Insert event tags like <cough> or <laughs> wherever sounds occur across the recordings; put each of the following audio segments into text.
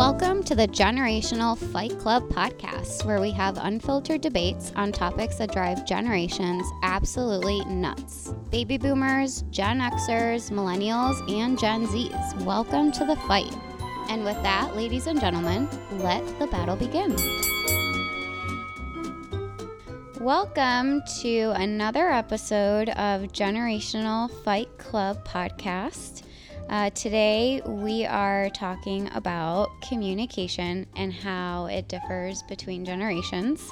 Welcome to the Generational Fight Club podcast, where we have unfiltered debates on topics that drive generations absolutely nuts. Baby boomers, Gen Xers, millennials, and Gen Zs. Welcome to the fight. And with that, ladies and gentlemen, let the battle begin. Welcome to another episode of Generational Fight Club podcast. Uh, today, we are talking about communication and how it differs between generations.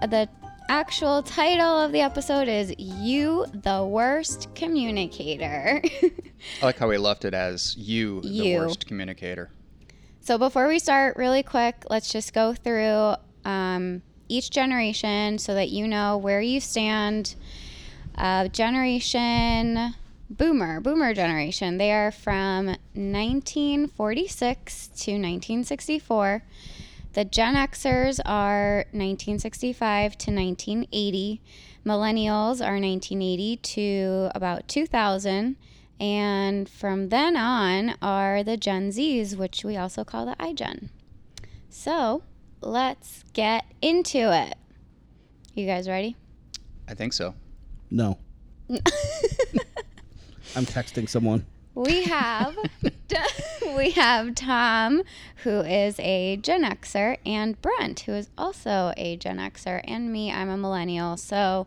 Uh, the actual title of the episode is You, the Worst Communicator. <laughs> I like how we left it as you, You. the worst communicator. so, before we start, really quick, let's just go through um, each generation so that you know where you stand. Uh, generation boomer, boomer generation. They are from 1946 to 1964. The Gen Xers are 1965 to 1980. Millennials are 1980 to about 2000. And from then on are the Gen Zs, which we also call the iGen. So let's get into it. You guys ready? I think so. No. <laughs> I'm texting someone. We have <laughs> <laughs> we have Tom, who is a Gen Xer, and Brent, who is also a Gen Xer, and me, I'm a millennial. So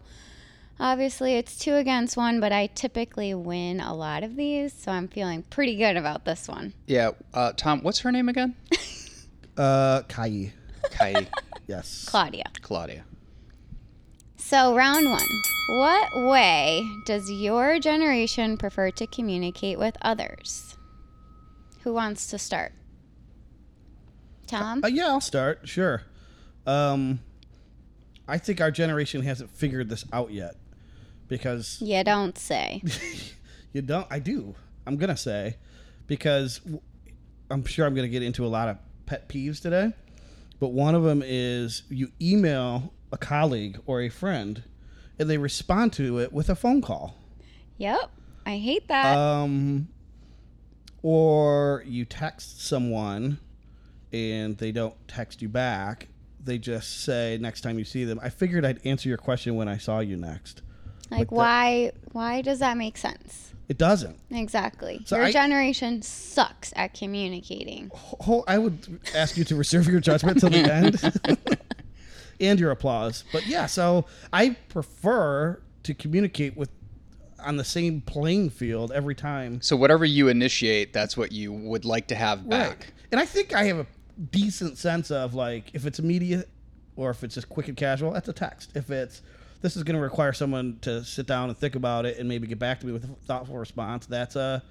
obviously it's two against one, but I typically win a lot of these, so I'm feeling pretty good about this one. Yeah. Uh, Tom, what's her name again? Uh, Kai. Kai <laughs> Yes. Claudia. Claudia. So round one. What way does your generation prefer to communicate with others? Who wants to start? Tom? Uh, yeah, I'll start. Sure. Um, I think our generation hasn't figured this out yet because You don't say. <laughs> you don't. I do. I'm gonna say because I'm sure I'm gonna get into a lot of pet peeves today, but one of them is you email a colleague or a friend, and they respond to it with a phone call. Yep. I hate that. Um, or you text someone and they don't text you back. They just say next time you see them. I figured I'd answer your question when I saw you next. like why why does that make sense? It doesn't. Exactly. So your I- generation sucks at communicating. Ho- I would ask you to reserve your judgment till the <laughs> end <laughs> and your applause. But yeah, so I prefer to communicate with on the same playing field every time. So whatever you initiate, that's what you would like to have back. And I think I have a decent sense of like if it's immediate or if it's just quick and casual, that's a text. If it's this is going to require someone to sit down and think about it and maybe get back to me with a thoughtful response, that's a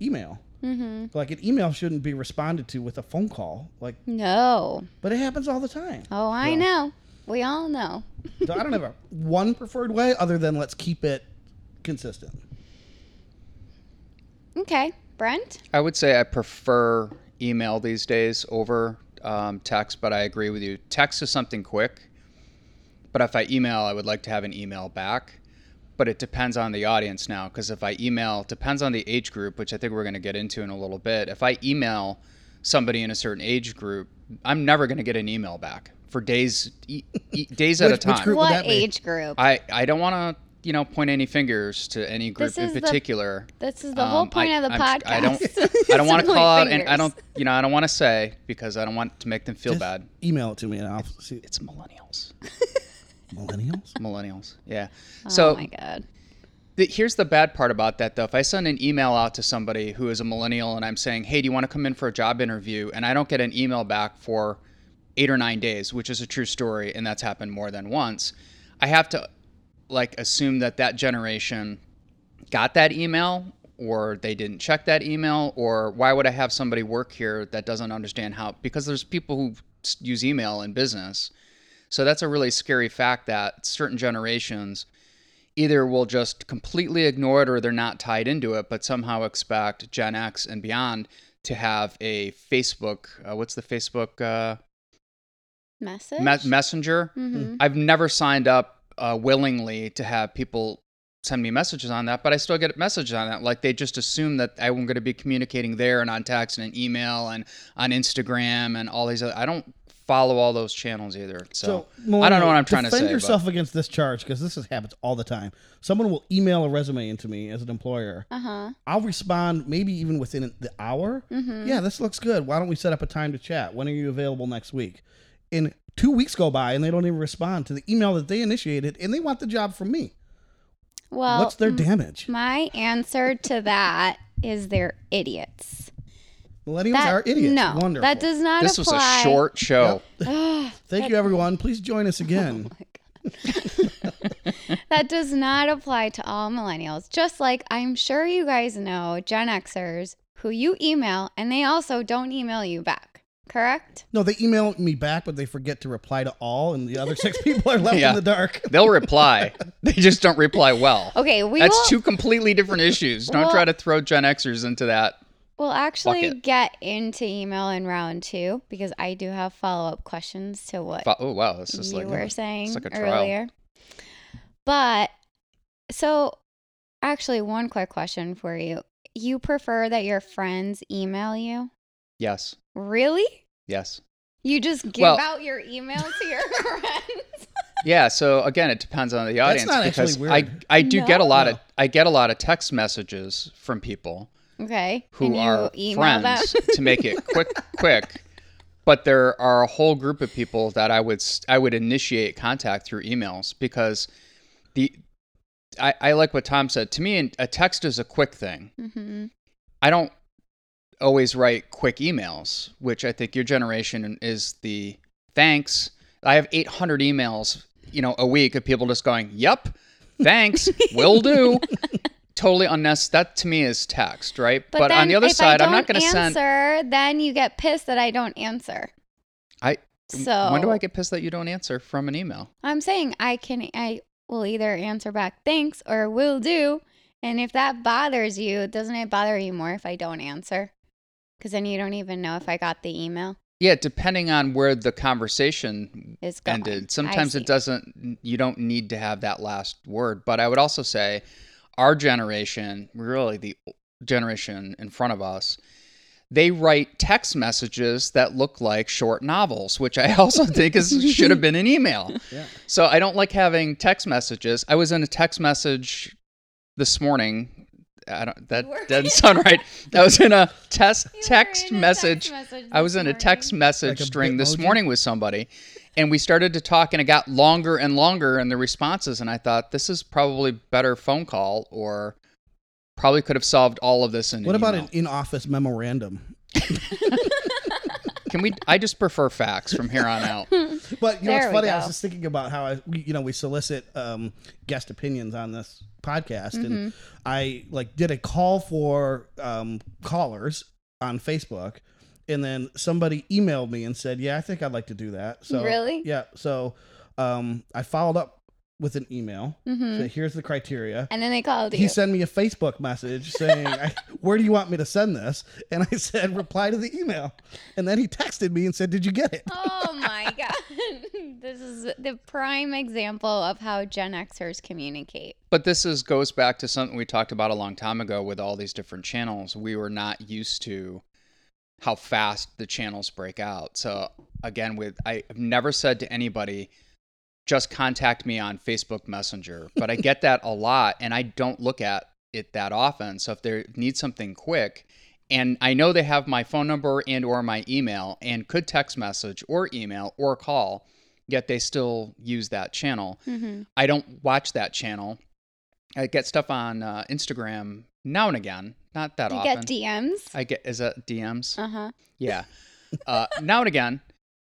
email. Mm-hmm. Like an email shouldn't be responded to with a phone call. Like, No. but it happens all the time. Oh, I Well. know. We all know. <laughs> So I don't have a one preferred way other than let's keep it consistent. Okay. Brent? I would say I prefer email these days over um, text, but I agree with you. Text is something quick, but if I email, I would like to have an email back. But it depends on the audience now, because if I email, depends on the age group, which I think we're going to get into in a little bit. If I email somebody in a certain age group, I'm never going to get an email back for days, e- e- <laughs> days at Which- a which time. group would What that be? age group? I, I don't want to you know point any fingers to any group in is the- particular. this is the whole Um, point I- of the I'm- podcast. I don't <laughs> I don't want to point call out and I don't you know I don't want to say because I don't want to make them feel Just bad. Email it to me and I'll see. It's millennials. <laughs> Millennials? millennials. Yeah. Oh So my god. the, here's the bad part about that though. If I send an email out to somebody who is a millennial and I'm saying, "Hey, do you want to come in for a job interview?" and I don't get an email back for 8 or 9 days, which is a true story and that's happened more than once, I have to like assume that that generation got that email or they didn't check that email or why would I have somebody work here that doesn't understand how because there's people who use email in business. So that's a really scary fact that certain generations either will just completely ignore it or they're not tied into it, but somehow expect Gen X and beyond to have a Facebook. Uh, what's the Facebook uh, Message? me- messenger? Mhm. I've never signed up uh, willingly to have people send me messages on that, but I still get messages on that. Like they just assume that I'm going to be communicating there and on text and an email and on Instagram and all these other. I don't follow all those channels either. So, I don't know what I'm trying to say. Defend but- yourself against this charge because this is, happens all the time. Someone will email a resume into me as an employer. Uh huh. I'll respond maybe even within the hour. Mm-hmm. Yeah, this looks good. Why don't we set up a time to chat? When are you available next week? And two weeks go by and they don't even respond to the email that they initiated, and they want the job from me. Well, What's their damage? my answer to that is they're idiots. Millennials That, are idiots. No, Wonderful. that does not this was a short show. Ugh, <sighs> <sighs> Thank you, everyone. Please join us again. <laughs> Oh <laughs> that does not apply to all millennials. Just like I'm sure you guys know Gen Xers who you email and they also don't email you back. Correct? No, they email me back, but they forget to reply to all, and the other six <laughs> people are left Yeah. in the dark. They'll reply. they just don't reply well. Okay, we That's will. two completely different issues. Don't Well- try to throw Gen Xers into that. We'll actually get into email in round two because I do have follow up questions to what Fo- Oh wow, this is you like were saying like a trial. earlier. But so, actually, one quick question for you: You prefer that your friends email you? yes, Really? yes. You just give Well- out your email to your <laughs> friends? Yeah, so again, it depends on the That's audience not because actually I weird. I do get a lot of I get a lot of text messages from people Okay. who are friends <laughs> to make it quick quick. But there are a whole group of people that I would I would initiate contact through emails because the I, I like what Tom said. To me, a text is a quick thing. Mhm. I don't always write quick emails, which I think your generation is the thanks. I have 800 emails, you know, a week of people just going, "Yep, thanks, will do." <laughs> totally unnecessary. That to me is text, right? But, on the other side, I'm not going to send. answer, Then you get pissed that I don't answer. I So when do I get pissed that you don't answer from an email? I'm saying I can. I will either answer back thanks or will do. And if that bothers you, doesn't it bother you more if I don't answer? Because then you don't even know if I got the email. Yeah, depending on where the conversation Is ended. Sometimes it doesn't. You don't need to have that last word. But I would also say, our generation, really the generation in front of us, they write text messages that look like short novels, which I also <laughs> think is should have been an email. Yeah. So I don't like having text messages. I was in a text message this morning. I don't. That doesn't sound right. I was in a test You text in a message. text message I was this in a text message Like a string this morning with somebody, and we started to talk, and it got longer and longer in the responses. And I thought this is probably better phone call, or probably could have solved all of this in. What an about email. an in-office memorandum? <laughs> <laughs> Can we? I just prefer facts from here on out. <laughs> But you know, it's There we funny. I was go. just thinking about how I, we, you know, we solicit um, guest opinions on this podcast, Mm-hmm. and I like did a call for um, callers on Facebook, and then somebody emailed me and said, "Yeah, I think I'd like to do that." So Really? yeah. So um, I followed up with an email. Mhm. So here's the criteria. And then they called He sent me a Facebook message saying, <laughs> I, "Where do you want me to send this?" And I said, "Reply to the email." And then he texted me and said, "Did you get it?" oh <laughs> my god. <laughs> this is the prime example of how Gen Xers communicate. But this is goes back to something we talked about a long time ago with all these different channels. We were not used to how fast the channels break out. So again, with I've never said to anybody, just contact me on Facebook Messenger. But I get that a <laughs> lot and I don't look at it that often. So if they need something quick and I know they have my phone number and or my email and could text message or email or call, yet they still use that channel. Mm-hmm. I don't watch that channel. I get stuff on uh, Instagram now and again, not that You often. get DMs. I get is that DMs? Uh huh. Yeah. Uh, now and again,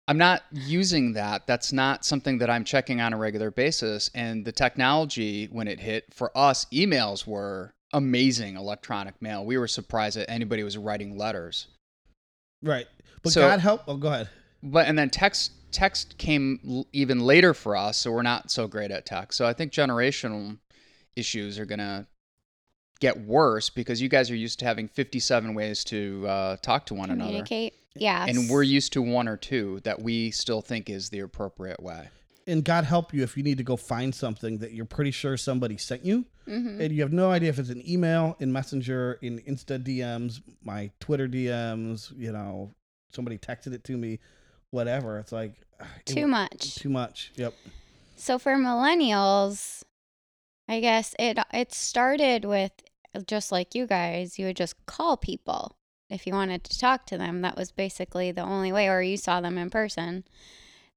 I'm not using that. That's not something that I'm checking on a regular basis. And the technology, when it hit for us, emails were amazing. Electronic mail. We were surprised that anybody was writing letters. Right. But So- God help. Oh, go ahead. But and then text text came l- even later for us, so we're not so great at text. So I think generational issues are gonna get worse because you guys are used to having 57 ways to uh, talk to one another, Communicate. Yeah. and we're used to one or two that we still think is the appropriate way. and God help you if you need to go find something that you're pretty sure somebody sent you, Mm-hmm. and you have no idea if it's an email, in Messenger, in Insta DMs, my Twitter DMs. You know, somebody texted it to me, whatever. It's like it- Too much. Too much. Yep. So for millennials, I guess it it started with just like you guys, you would just call people if you wanted to talk to them. That was basically the only way or you saw them in person.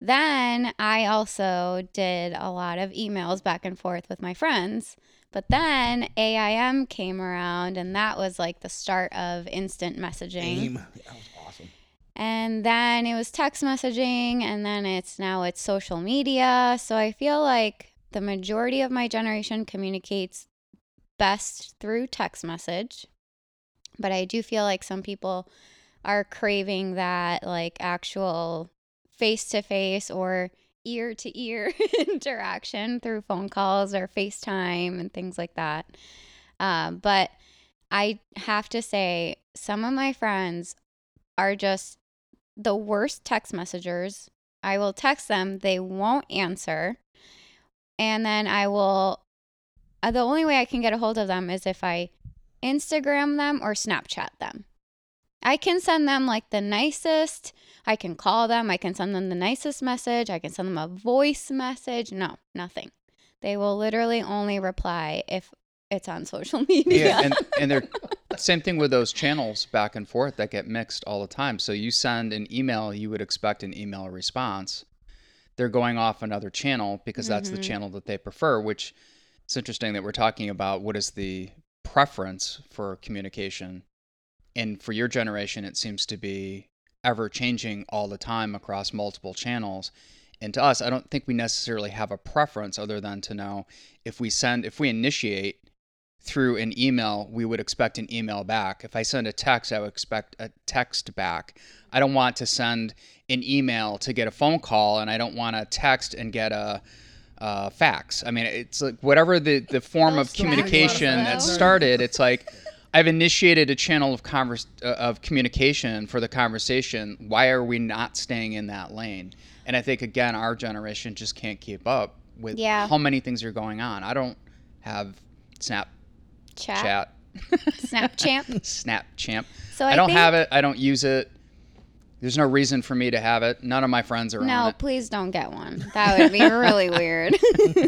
Then I also did a lot of emails back and forth with my friends. But then AIM came around and that was like the start of instant messaging. AIM. That was awesome. And then it was text messaging, and then it's now it's social media. So I feel like the majority of my generation communicates best through text message. But I do feel like some people are craving that like actual face to face or ear to ear interaction through phone calls or FaceTime and things like that. Um, but I have to say, some of my friends are just the worst text messengers. I will text them, they won't answer. And then I will, uh, the only way I can get a hold of them is if I Instagram them or Snapchat them. I can send them like the nicest, I can call them, I can send them the nicest message, I can send them a voice message. No, nothing. They will literally only reply if it's on <laughs> social media. Yeah, and and they're <laughs> same thing with those channels back and forth that get mixed all the time. So you send an email, you would expect an email response. They're going off another channel because that's the Mhm. channel that they prefer. Which it's interesting that we're talking about what is the preference for communication, and for your generation, it seems to be ever changing all the time across multiple channels. And to us, I don't think we necessarily have a preference other than to know if we send, if we initiate through an email, we would expect an email back. If I send a text, I would expect a text back. I don't want to send an email to get a phone call, and I don't want to text and get a, a fax. I mean, it's like whatever the, the form of communication that started, it's like I've initiated a channel of converse, uh, of communication for the conversation. Why are we not staying in that lane? And I think again, our generation just can't keep up with Yeah. how many things are going on. I don't have Snap Chat, chat. Snapchat. <laughs> Snap champ. So I, I, don't think, have it. I don't use it. There's no reason for me to have it. None of my friends are on No, please don't get one. That would be really <laughs> weird.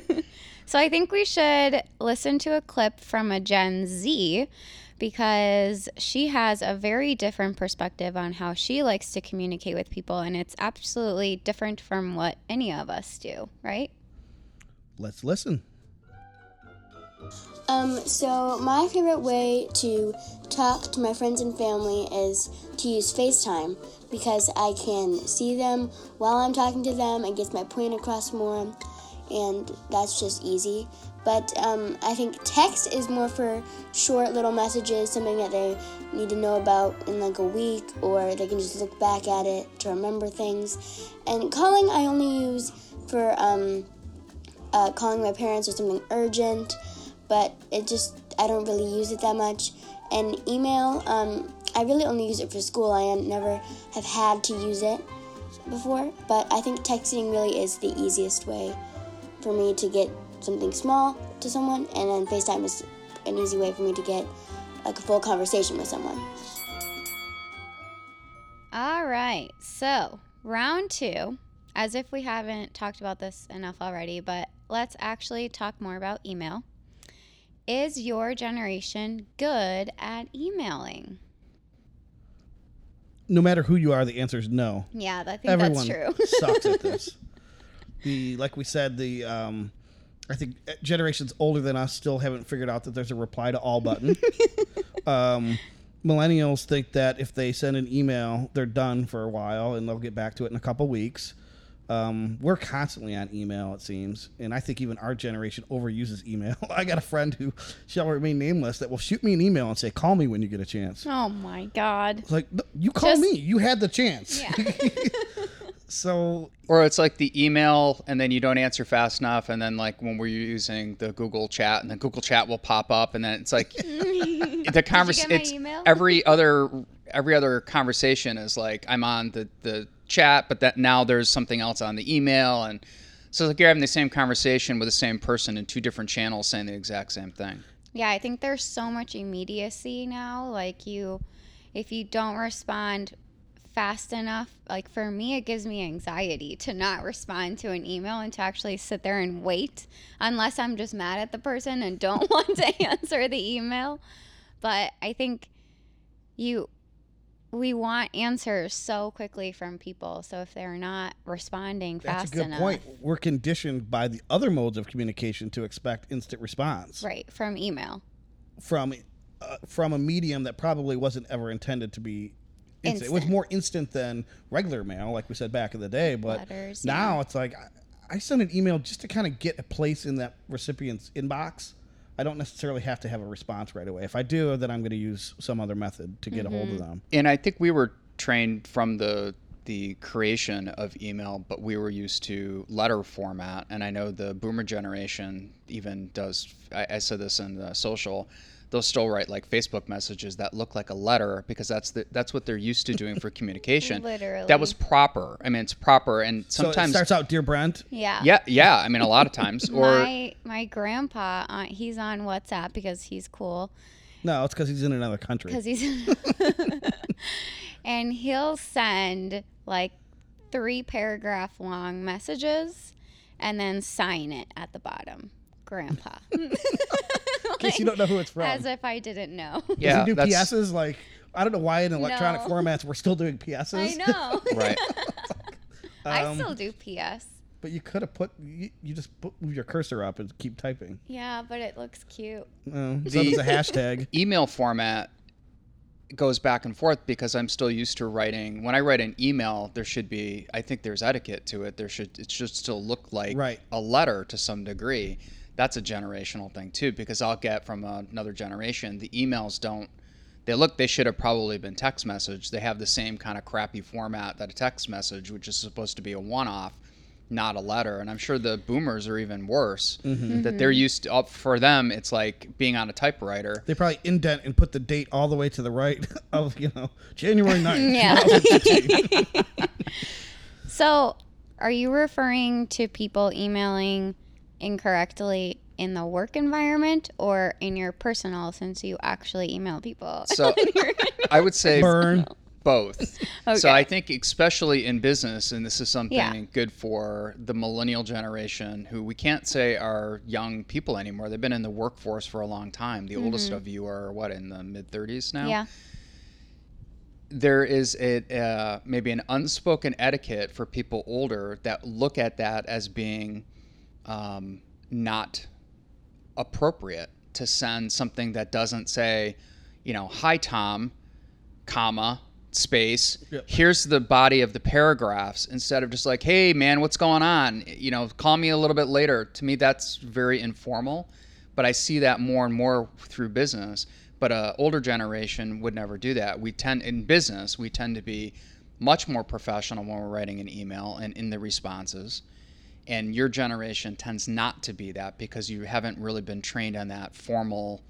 <laughs> so I think we should listen to a clip from a Gen Z because she has a very different perspective on how she likes to communicate with people and it's absolutely different from what any of us do, right? Let's listen. Um, so my favorite way to talk to my friends and family is to use FaceTime because I can see them while I'm talking to them. It gets my point across more, and that's just easy. But um, I think text is more for short little messages, something that they need to know about in like a week, or they can just look back at it to remember things. And calling I only use for um, uh, calling my parents or something urgent but it just I don't really use it that much. And email, um, I really only use it for school. I never have had to use it before, but I think texting really is the easiest way for me to get something small to someone, and then FaceTime is an easy way for me to get like a full conversation with someone. All right. So, round 2, as if we haven't talked about this enough already, but let's actually talk more about email. Is your generation good at emailing? No matter who you are, the answer is no. Yeah, I think Everyone that's true. <laughs> sucks at this. <laughs> The like we said, the um, I think generations older than us still haven't figured out that there's a reply to all button. <laughs> um, millennials think that if they send an email, they're done for a while and they'll get back to it in a couple weeks. Um, we're constantly on email, it seems, and I think even our generation overuses email. <laughs> I got a friend who shall remain nameless that will shoot me an email and say, "Call me when you get a chance." oh my God. It's like you call Just- me, you had the chance. Yeah. <laughs> <laughs> So Or it's like the email and then you don't answer fast enough, and then like when we're using the Google Chat, and the Google Chat will pop up, and then it's like the conversation. It's email? every other every other conversation is like I'm on the the chat, but that now there's something else on the email, and So it's like you're having the same conversation with the same person in two different channels saying the exact same thing. Yeah, I think there's so much immediacy now. Like you, if you don't respond fast enough, like for me, it gives me anxiety to not respond to an email and to actually sit there and wait, unless I'm just mad at the person and don't <laughs> want to <laughs> answer the email. But I think you, we want answers so quickly from people. So if they're not responding That's fast a good enough, point. We're conditioned by the other modes of communication to expect instant response right, from email. from uh, from a medium that probably wasn't ever intended to be instant. It was more instant than regular mail, like we said back in the day. But Letters, now yeah. it's like I, I send an email just to kind of get a place in that recipient's inbox. I don't necessarily have to have a response right away. If I do, then I'm going to use some other method to get a hold of Mm-hmm. them. And I think we were trained from the the creation of email, but we were used to letter format. And I know the boomer generation even does. I, I said this in the social. They'll still write like Facebook messages that look like a letter because that's the, that's what they're used to doing for <laughs> communication. Literally. That was proper. I mean, it's proper, and So it sometimes starts out, dear Brent. Yeah. yeah, yeah. I mean, a lot of times, <laughs> or my my grandpa, uh, he's on WhatsApp because he's cool. No, it's because he's in another country. Because he's, <laughs> and he'll send like three paragraph long messages, and then sign it at the bottom, Grandpa. <laughs> In case you don't know who it's from. As if I didn't know. <laughs> yeah, Does he do that's PSs? Like I don't know why in electronic No. formats we're still doing PSs. I know. <laughs> right. I Um, still do PS. But you could have put you, you just put, move your cursor up and keep typing. Yeah, but it looks cute. Uh, so The- does a hashtag. email format goes back and forth because I'm still used to writing. When I write an email, there should be, I think there's etiquette to it. There should, it should still look like Right. a letter to some degree. That's a generational thing too, because I'll get from another generation, the emails don't, they look, they should have probably been text message. They have the same kind of crappy format that a text message, which is supposed to be a one off, not a letter. And I'm sure the boomers are even worse, mm-hmm. that they're mm-hmm. used to, up for them, it's like being on a typewriter. They probably indent and put the date all the way to the right <laughs> of you know January 9th. <laughs> Yeah. <laughs> so, are you referring to people emailing incorrectly in the work environment or in your personal since you actually email people? <laughs> So I would say Burn. both. So I think especially in business, and this is something Yeah. good for the millennial generation, who we can't say are young people anymore. They've been in the workforce for a long time. The oldest of you are what in the mid 30s now. Mm-hmm. yeah. There is a uh, maybe an unspoken etiquette for people older that look at that as being um, not appropriate to send something that doesn't say, you know, hi Tom, comma, space. Yep. Here's the body of the paragraphs instead of just like, hey man, what's going on? You know, call me a little bit later. To me, that's very informal, but I see that more and more through business. But a older generation would never do that. We tend in business, we tend to be much more professional when we're writing an email and in the responses and your generation tends not to be that because you haven't really been trained on that formal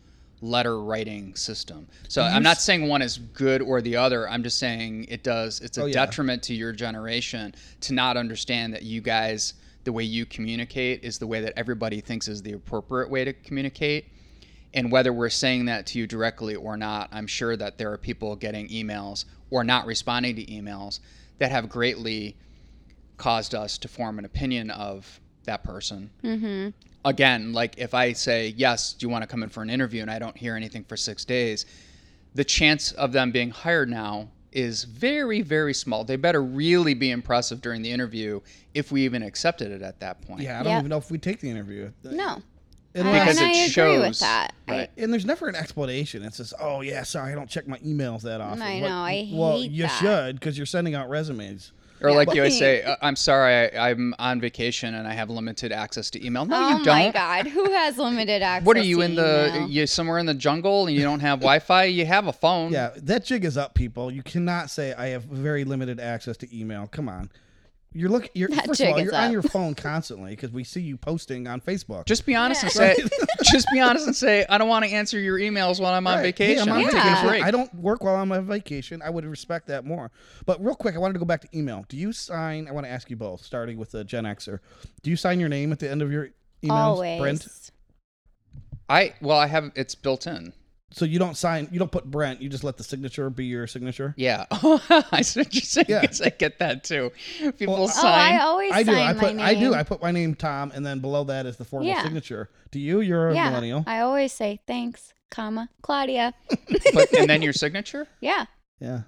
letter writing system. So I'm not saying one is good or the other. I'm just saying it does it's a Oh, yeah. detriment to your generation to not understand that you guys the way you communicate is the way that everybody thinks is the appropriate way to communicate. And whether we're saying that to you directly or not, I'm sure that there are people getting emails or not responding to emails that have greatly caused us to form an opinion of that person. Mm-hmm. Again, like if I say, yes, do you want to come in for an interview and I don't hear anything for six days, the chance of them being hired now is very, very small. They better really be impressive during the interview if we even accepted it at that point. Yeah, I don't Yep. even know if we take the interview. No. Unless- Because and it I agree shows, with that. I- right. and there's never an explanation. It's just, oh yeah, sorry, I don't check my emails that often. I What- know, I hate well, you that. should because you're sending out resumes. Or Yeah. like you always say, "Uh, I'm sorry, I, I'm on vacation and I have limited access to email. No, oh you don't. Oh my God. Who has limited <laughs> access? What are you to in the email? you somewhere in the jungle and you don't have Wi-Fi? You have a phone. Yeah, that jig is up, people. You cannot say I have very limited access to email. Come on, You're looking. You're That first of chick all, is you're on up. your phone constantly because we see you posting on Facebook. Just be honest and say, <laughs> just be honest and say, I don't want to answer your emails while I'm on Right. Hey, vacation. I'm on I'm taking a break. I don't work while I'm on vacation. I would respect that more. But real quick, I wanted to go back to email. Do you sign? I want to ask you both, starting with the Gen Xer. Do you sign your name at the end of your emails, Always. Brent? I well, I have it's built in. So you don't sign. You don't put Brent. You just let the signature be your signature. Yeah, <laughs> I should just say, Yeah. yes, I get that too. People Well, Oh, sign. I always I do. sign I put. my I name. do. I put my name Tom, and then below that is the formal Yeah. signature. Do you? You're a yeah, millennial. I always say thanks, comma Claudia. <laughs> <laughs> but, and then your signature. Yeah, yeah.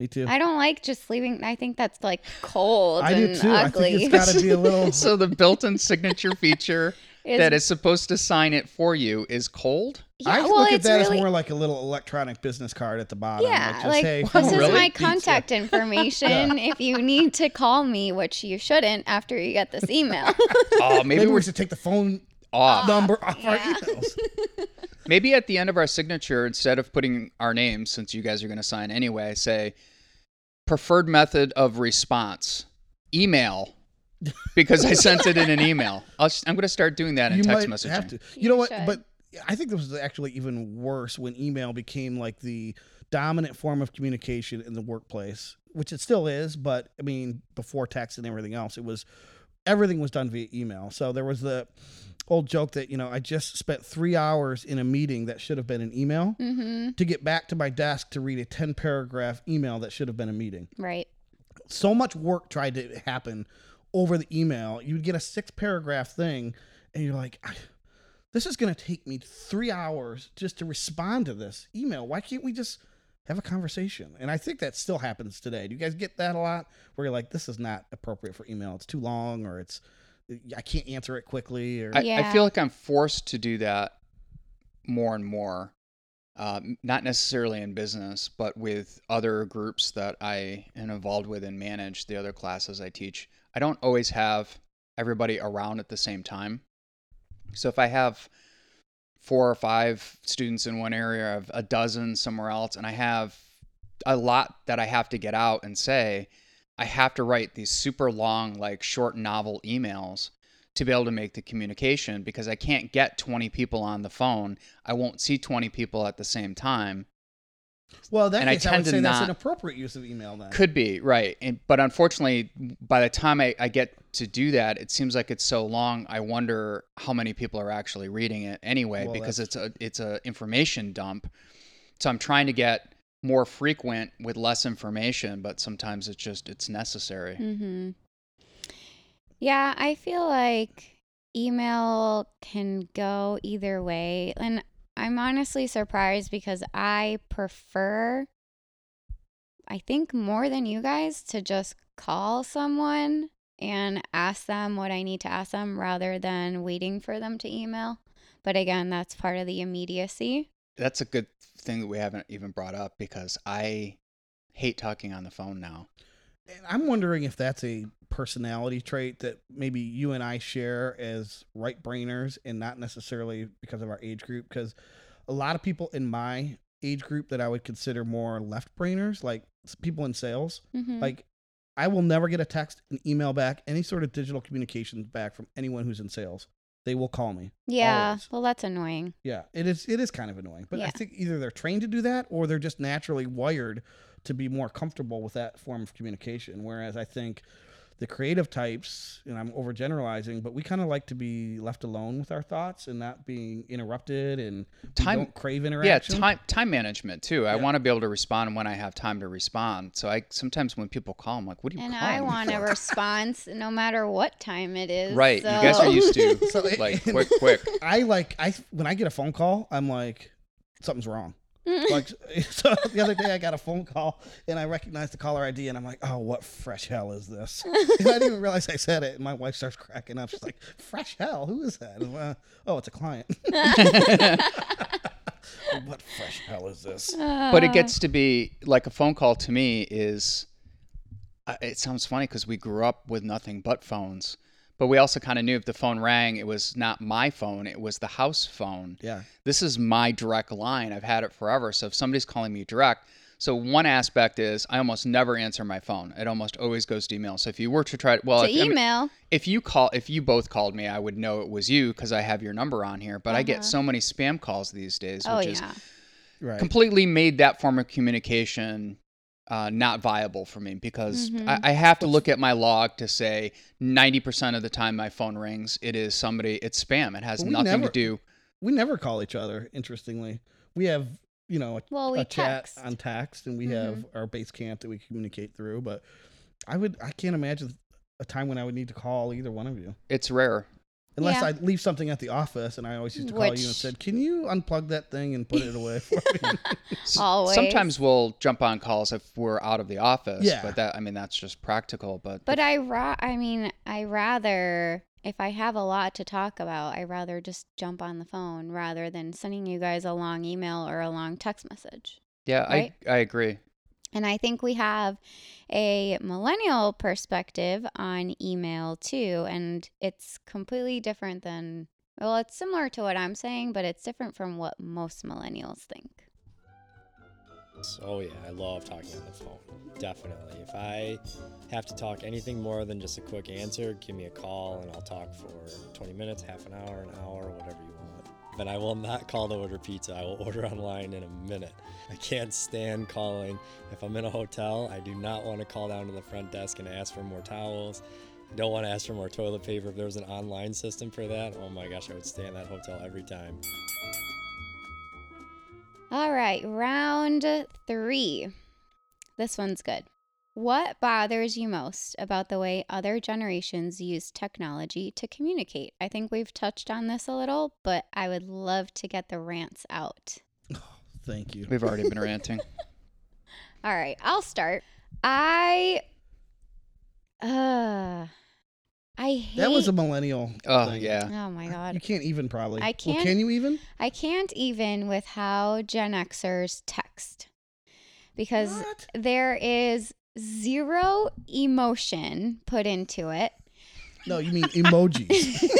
Me too. I don't like just leaving. I think that's like cold I and do too. I ugly. think it's got to be a little. So the built-in signature feature Is- that is supposed to sign it for you is cold. Yeah, I well, look at that really as more like a little electronic business card at the bottom. yeah. like, just, Like hey, this phone is really? my pizza. contact <laughs> information. If you need to call me, which you shouldn't after you get this email. Oh, <laughs> maybe Maybe we should take the phone off. number off our emails. <laughs> Maybe at the end of our signature, instead of putting our names, since you guys are going to sign anyway, say preferred method of response email because I sent it in an email. I'll, s- I'm going to start doing that in you text might messaging. have to. You, You know what? should. But I think this was actually even worse when email became like the dominant form of communication in the workplace, which it still is. But I mean, before text and everything else, it was everything was done via email. So there was the old joke that you know I just spent three hours in a meeting that should have been an email mm-hmm. to get back to my desk to read a ten paragraph email that should have been a meeting. Right. so much work tried to happen over the email. You'd get a six paragraph thing, and you're like, "I- this is going to take me three hours just to respond to this email. Why can't we just have a conversation? And I think that still happens today. Do you guys get that a lot? Where you're like, this is not appropriate for email. It's too long, or it's I can't answer it quickly, or I, I feel like I'm forced to do that more and more. Uh, not necessarily in business, but with other groups that I am involved with and manage, the other classes I teach. I don't always have everybody around at the same time. So if I have four or five students in one area, have a dozen somewhere else, and I have a lot that I have to get out and say, I have to write these super long, like short novel emails to be able to make the communication because I can't get 20 people on the phone. I won't see 20 people at the same time. Well, that and I case, I, tend would to say that's not- an appropriate use of email. Then Could be, right. And, but unfortunately, by the time I, I get to do that, it seems like it's so long. I wonder how many people are actually reading it anyway Well, because that's- it's a it's a information dump. So I'm trying to get more frequent with less information, but sometimes it's just it's necessary. Mm-hmm. Yeah, I feel like email can go either way. And I'm honestly surprised because I prefer, I think more than you guys, to just call someone and ask them what I need to ask them rather than waiting for them to email. But again, that's part of the immediacy. That's a good thing that we haven't even brought up because I hate talking on the phone now. And I'm wondering if that's a personality trait that maybe you and I share as right brainers and not necessarily because of our age group. Because a lot of people in my age group that I would consider more left brainers, like people in sales, Mm-hmm. like I will never get a text, an email back, any sort of digital communications back from anyone who's in sales. They will call me. yeah, always. well, that's annoying. Yeah, it is. It is kind of annoying, but I think either they're trained to do that or they're just naturally wired to be more comfortable with that form of communication. Whereas I think the creative types, and I'm overgeneralizing, but we kind of like to be left alone with our thoughts and not being interrupted, and we Time- don't crave Yeah, interaction. time time management too. I want to be able to respond when I have time to respond. So I sometimes when people call, I'm like, "What are you And I want a response no matter what time it is. Right, you guys are used to <laughs> So it- like quick, <laughs> quick. I like I when I get a phone call, I'm like something's wrong. Like <laughs> so the other day I got a phone call and I recognized the caller ID and I'm like, oh, what fresh hell is this? <laughs> and I didn't even realize I said it. And my wife starts cracking up. She's like, fresh hell? Who is that? And, uh, oh, it's a client. <laughs> what fresh hell is this? but it gets to be like a phone call to me is uh, it sounds funny because we grew up with nothing but phones but we also kind of knew if the phone rang it was not my phone it was the house phone Yeah. this is my direct line i've had it forever so if somebody's calling me direct So one aspect is I almost never answer my phone. It almost always goes to email. So if you were to try, well, To if, I mean, email. if you call, if you both called me, I would know it was you because I have your number on here. But I get so many spam calls these days, Uh-huh. Oh which is. Right. completely made that form of communication uh, not viable for me because Mm-hmm. I, I have to look at my log to say 90% of the time my phone rings, it is somebody, it's spam. It has But we nothing never- to do. we never call each other. Interestingly, we have you know a, Well, we a chat on text, and we Mhm. have our Basecamp that we communicate through. But I would I can't imagine a time when I would need to call either one of you. It's rare. Unless Yeah. I leave something at the office, and I always used to call you and said, "Can you unplug that thing and put it away for me?" <laughs> <laughs> Always. Sometimes we'll jump on calls if we're out of the office. Yeah. But that, I mean, that's just practical. But, But I ra- I mean, I rather if I have a lot to talk about, I rather just jump on the phone rather than sending you guys a long email or a long text message. yeah, right? I, I agree. And I think we have a millennial perspective on email too. And it's completely different than, well, it's similar to what I'm saying, but it's different from what most millennials think. Oh yeah, I love talking on the phone. Definitely. If I have to talk anything more than just a quick answer, give me a call and I'll talk for 20 minutes, half an hour, an hour, whatever you want. But I will not call to order pizza. I will order online in a minute. I can't stand calling. If I'm in a hotel, I do not want to call down to the front desk and ask for more towels. I don't want to ask for more toilet paper. If there was an online system for that, oh my gosh, I would stay in that hotel every time. All right, round three. This one's good. What bothers you most about the way other generations use technology to communicate? I think we've touched on this a little, but I would love to get the rants out. <sighs> Thank you. We've already been <laughs> ranting. All right, I'll start. I uh I hate That was a millennial. Oh, thing. yeah. Oh my god. You can't even probably. I can't- can you even? I can't even with how Gen Xers text. Because What? there is zero emotion put into it. No, you mean emojis. <laughs>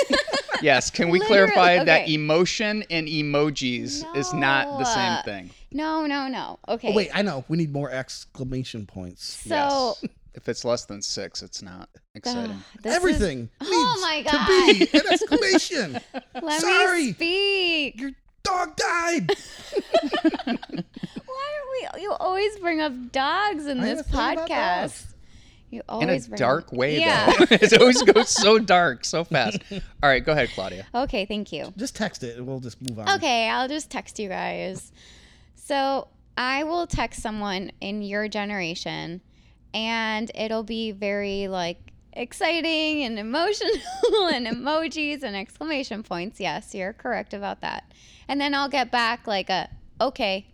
Yes. Can we Literally, clarify that emotion and emojis is not the same thing? No, no, no. Okay. oh, wait, I know. We need more exclamation points. So Yes. <laughs> If it's less than six, it's not exciting. Ugh, this is- Everything Oh needs my to be an exclamation. <laughs> let Sorry. me speak. Your dog died. <laughs> Why are we? You always bring up dogs in I this a thing about podcast. dogs. You In a bring dark up, way, Yeah. though. <laughs> it always goes so dark, so fast. All right, go ahead, Claudia. okay. Thank you. Just text it and we'll just move on. Okay, I'll just text you guys. So I will text someone in your generation, and it'll be very like exciting and emotional <laughs> and emojis and exclamation points. Yes, you're correct about that. And then I'll get back like a okay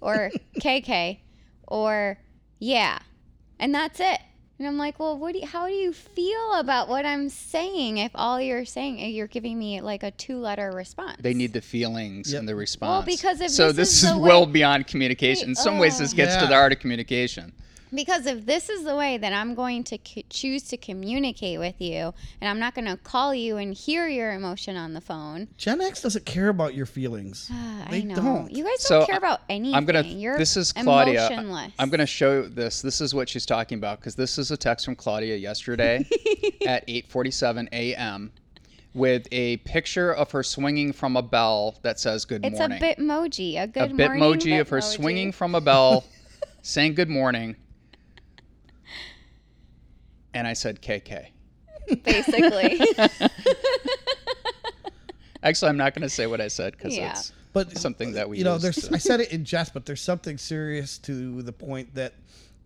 or <laughs> KK or yeah. And that's it. And I'm like, well, what do you, how do you feel about what I'm saying if all you're saying eh, you're giving me like a two letter response? They need the feelings Yep. and the response. Well, because if so this this is is, the well way- beyond communication. In some ways, this gets to the art of communication. Because if this is the way that I'm going to c- choose to communicate with you, and I'm not going to call you and hear your emotion on the phone, Gen X doesn't care about your feelings. Ah, I They know don't. you guys don't care about anything. I'm gonna. You're this is Claudia. Emotionless. I'm gonna show this. This is what she's talking about because this is a text from Claudia yesterday <laughs> at 8:47 a.m. with a picture of her swinging from a bell that says "Good morning. It's morning." a bitmoji, a a good morning bitmoji of her bitmoji. swinging from a bell, <laughs> saying "Good morning," and I said "KK." basically. <laughs> Actually, I'm not going to say what I said because Yeah. it's But something that we you know, used there's I said it in jest, but there's something serious to the point that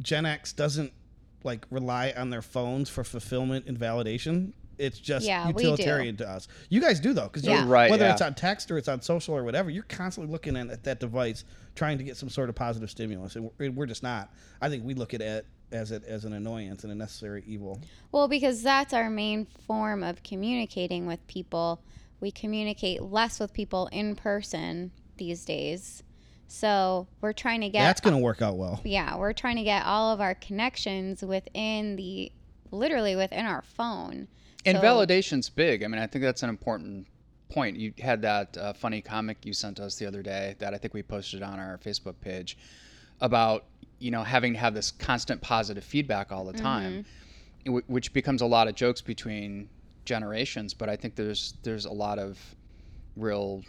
Gen X doesn't like rely on their phones for fulfillment and validation. It's just Yeah, utilitarian to us. You guys do though, because Yeah. Right, whether yeah. it's on text or it's on social or whatever, you're constantly looking at, at that device trying to get some sort of positive stimulus, and we're, we're just not. I think we look at it as it as an annoyance and a necessary evil. Well, because that's our main form of communicating with people. We communicate less with people in person these days. So we're trying to get That's gonna work out well. yeah, we're trying to get all of our connections within the literally within our phone. And So- validation's big. I mean, I think that's an important point. You had that uh, funny comic you sent us the other day that I think we posted on our Facebook page about you know, having to have this constant positive feedback all the Mm-hmm. time, which becomes a lot of jokes between generations. But I think there's there's a lot of real,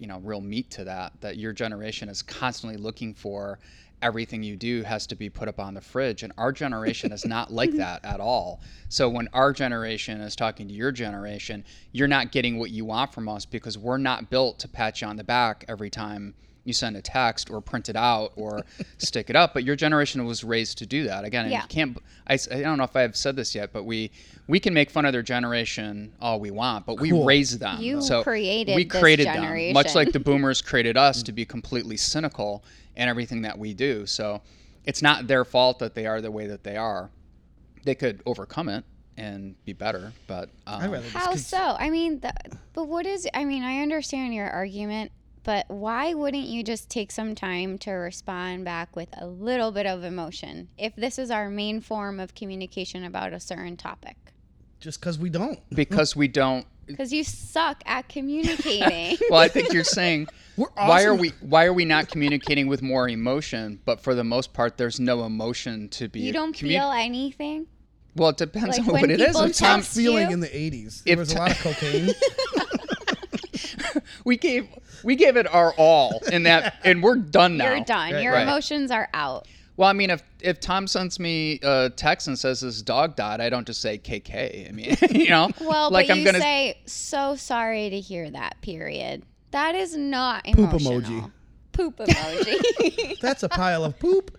you know, real meat to that. That your generation is constantly looking for everything you do has to be put up on the fridge, and our generation is not <laughs> like that at all. So when our generation is talking to your generation, you're not getting what you want from us because we're not built to pat you on the back every time you send a text or print it out or <laughs> stick it up but your generation was raised to do that again and Yeah. you can't I, I, don't know if i've said this yet but we we can make fun of their generation all we want but we Cool. raised them You so created we this created them much like the <laughs> boomers created us to be completely cynical in everything that we do so it's not their fault that they are the way that they are they could overcome it and be better but um, I'd rather just How cons- so? I mean, the, but what is? I mean, I understand your argument, but why wouldn't you just take some time to respond back with a little bit of emotion if this is our main form of communication about a certain topic? just because we don't. because we don't Because you suck at communicating. <laughs> well i think you're saying <laughs> We're why are we why are we not communicating with more emotion but for the most part there's no emotion to be you don't commu- feel anything. well it depends like on what it is people if tom text feeling you? in the 80s. There If was a t- lot of cocaine. <laughs> we gave we gave it our all in that <laughs> and we're done now You're done. Right. Your Right. emotions are out. well i mean if if tom sends me a text and says his dog died i don't just say kk i mean <laughs> you know Well, like but i'm you gonna say so sorry to hear that. Period. That is not Poop emotional. emoji. Poop emoji. <laughs> That's a pile of poop.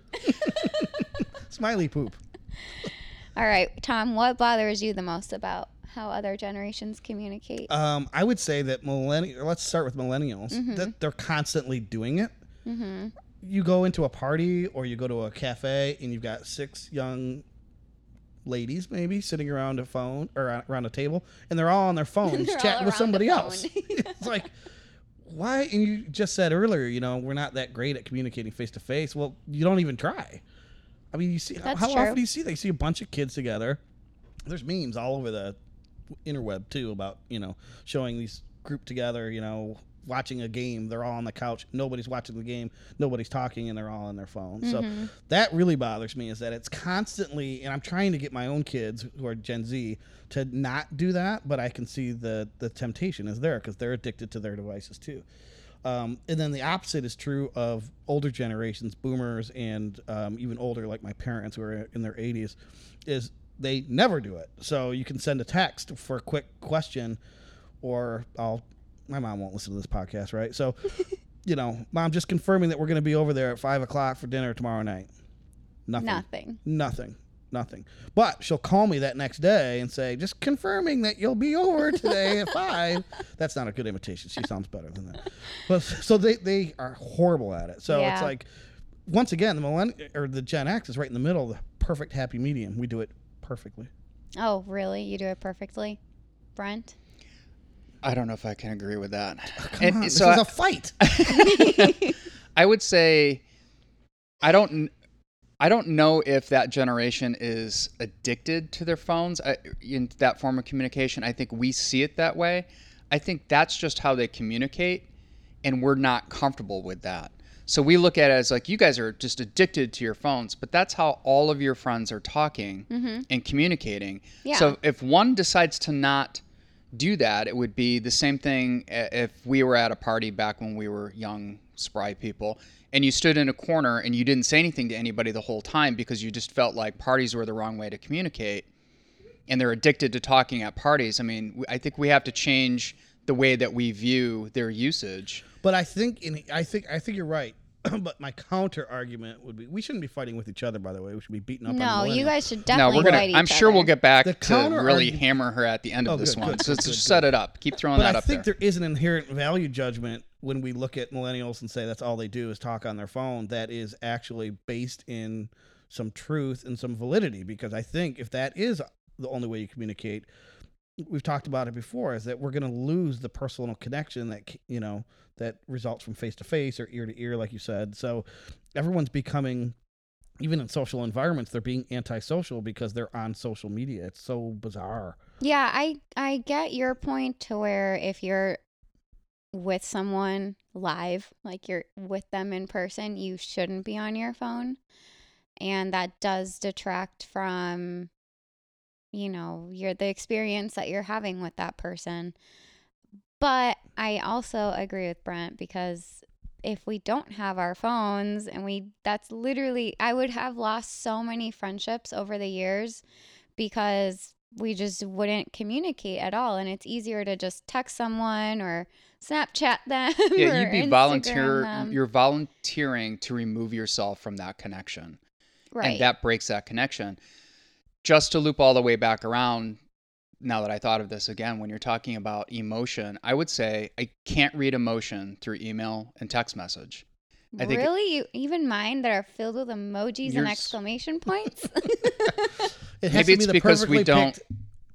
Smiley poop. All right, Tom. What bothers you the most about how other generations communicate? Um, I would say that millennial. Let's start with millennials. Mm-hmm. That they're constantly doing it. You go into a party or you go to a cafe and you've got six young ladies maybe sitting around a phone or around a table and they're all on their <laughs> phones chatting with somebody else. <laughs> it's like why and you just said earlier you know we're not that great at communicating face to face well you don't even try i mean you see That's how true. often do you see they see a bunch of kids together there's memes all over the interweb too about you know showing these group together you know watching a game. They're all on the couch. Nobody's watching the game. Nobody's talking and they're all on their phone. So that really bothers me is that it's constantly and i'm trying to get my own kids who are gen z to not do that but i can see the the temptation is there because they're addicted to their devices too. Um, and then the opposite is true of older generations, boomers, and um, even older, like my parents who are in their 80s, is they never do it. So you can send a text for a quick question, or I'll. My mom won't listen to this podcast, right? So, <laughs> you know, mom, just confirming that we're going to be over there at five o'clock for dinner tomorrow night. Nothing. Nothing. Nothing. Nothing. But she'll call me that next day and say, just confirming that you'll be over today at <laughs> five. That's not a good imitation. She sounds better than that. But so they, they are horrible at it. So Yeah. it's like, once again, the millenn- or the Gen X is right in the middle, the perfect happy medium. We do it perfectly. Oh, really? You do it perfectly, Brent? i don't know if i can agree with that <laughs> Come And on, this so is I- a fight. <laughs> <laughs> I would say I don't I don't know if that generation is addicted to their phones I, in that form of communication. I think we see it that way. I think that's just how they communicate and we're not comfortable with that. So we look at it as like you guys are just addicted to your phones, but that's how all of your friends are talking mm-hmm. and communicating. Yeah. So if one decides to not do that, it would be the same thing if we were at a party back when we were young, spry people, and you stood in a corner and you didn't say anything to anybody the whole time because you just felt like parties were the wrong way to communicate and they're addicted to talking at parties. I mean, I think we have to change the way that we view their usage. But I think in I think I think you're right. <clears throat> but my counter argument would be we shouldn't be fighting with each other. By the way, we should be beating up. No, on the you guys should definitely. No, we're gonna. fight each I'm sure other. we'll get back The to really argu- hammer her at the end of Oh, this good, one. good, so good, just good, set it up. Keep throwing But that I up think there. there is an inherent value judgment when we look at millennials and say that's all they do is talk on their phone. That is actually based in some truth and some validity. Because I think if that is the only way you communicate, we've talked about it before, is that we're going to lose the personal connection that you know that results from face to face or ear to ear, like you said. So everyone's becoming. Even in social environments, they're being antisocial because they're on social media. It's so bizarre. Yeah, I I get your point to where if you're with someone live, like you're with them in person, you shouldn't be on your phone. and that does detract from you know your the experience that you're having with that person but i also agree with brent because if we don't have our phones and we that's literally i would have lost so many friendships over the years because we just wouldn't communicate at all and it's easier to just text someone or snapchat <laughs> them Yeah, you'd be Instagram volunteer. them. You're volunteering to remove yourself from that connection. right and that breaks that connection. Just to loop all the way back around, now that I thought of this again, when you're talking about emotion, I would say I can't read emotion through email and text message. I think- really you even mine that are filled with emojis and exclamation points <laughs> It has Maybe to it's be the because we don't-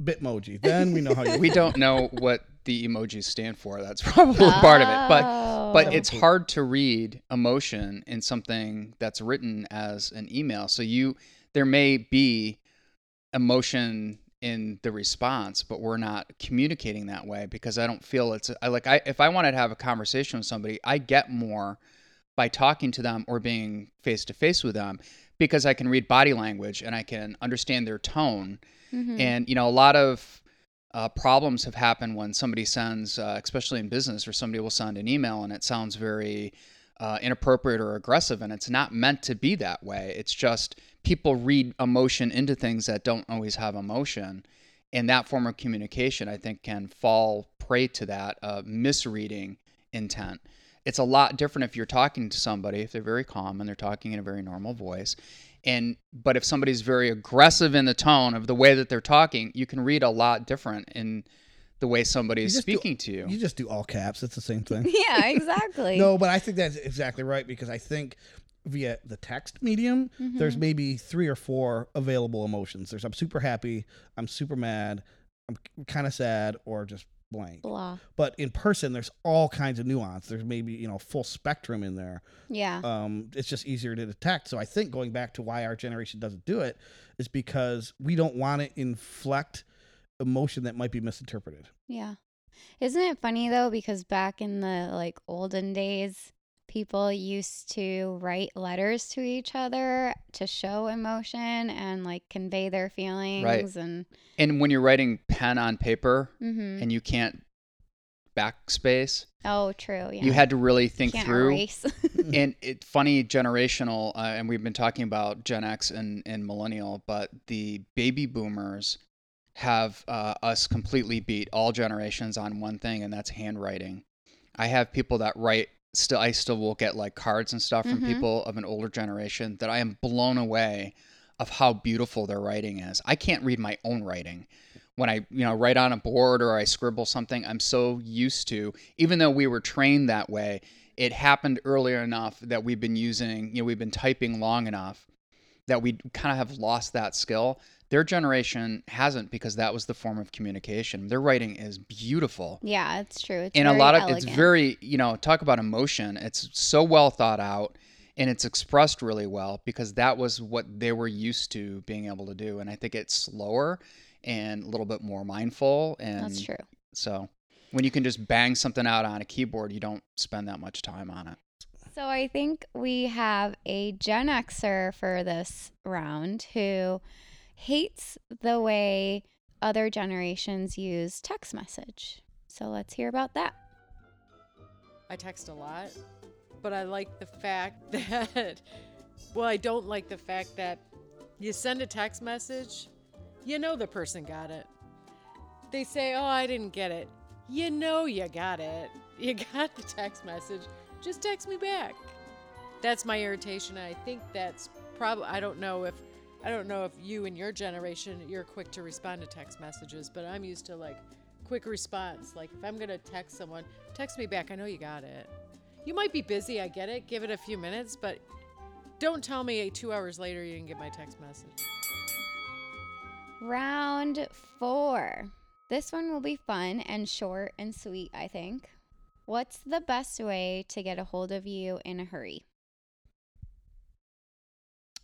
Bitmoji. Then we know how you. <laughs> We don't know what the emojis stand for. That's <laughs> probably part of it. But Oh. but it's hard to read emotion in something that's written as an email. So you there may be emotion in the response, but we're not communicating that way because I don't feel it's I like I if I wanted to have a conversation with somebody, I get more by talking to them or being face to face with them because I can read body language and I can understand their tone. Mhm. And you know, a lot of uh, problems have happened when somebody sends, uh, especially in business, where somebody will send an email and it sounds very uh, inappropriate or aggressive, and it's not meant to be that way. It's just people read emotion into things that don't always have emotion, and that form of communication, I think, can fall prey to that uh, misreading intent. It's a lot different if you're talking to somebody if they're very calm and they're talking in a very normal voice, and but if somebody's very aggressive in the tone of the way that they're talking you can read a lot different in the way somebody is just do- speaking to you You just do all caps. It's the same thing. <laughs> yeah exactly <laughs> No, but I think that's exactly right because I think via the text medium, there's Mm-hmm. maybe three or four available emotions. There's I'm super happy, I'm super mad, I'm kind of sad, or just blank. blah But in person, there's all kinds of nuance. There's maybe you know full spectrum in there. yeah Um, it's just easier to detect. So I think going back to why our generation doesn't do it is because we don't want to inflect emotion that might be misinterpreted. Yeah. Isn't it funny though? Because back in the like olden days, people used to write letters to each other to show emotion and like convey their feelings and and when you're writing pen on paper hmm and you can't backspace oh true yeah. you had to really think through <laughs> and it funny generational uh, and we've been talking about gen x and, and millennial but the baby boomers have uh, us completely beat all generations on one thing and that's handwriting. I have people that write still i still will get like cards and stuff from Mhm. people of an older generation that i am blown away of how beautiful their writing is i can't read my own writing when I, you know, write on a board or I scribble something, I'm so used to, even though we were trained that way, it happened earlier enough that we've been using, you know, we've been typing long enough that we kind of have lost that skill. Their generation hasn't because that was the form of communication. Their writing is beautiful. yeah it's true it's and a lot of elegant. it's very, you know, talk about emotion. It's so well thought out and it's expressed really well because that was what they were used to being able to do. And I think it's slower and a little bit more mindful and that's true so when you can just bang something out on a keyboard, you don't spend that much time on it. So I think we have a Gen Xer for this round who hates the way other generations use text message. So let's hear about that. I text a lot, but I like the fact <laughs> that, well, I don't like the fact that you send a text message, you know the person got it. They say, oh, I didn't get it. You know you got it. <laughs> You got the text message. Just text me back. That's my irritation. I think that's probably, I don't know if, I don't know if you and your generation, you're quick to respond to text messages, but I'm used to like quick response. Like if I'm going to text someone, text me back. I know you got it. You might be busy, I get it. Give it a few minutes, but don't tell me two hours later you didn't get my text message. Round four. This one will be fun and short and sweet, I think. What's the best way to get a hold of you in a hurry?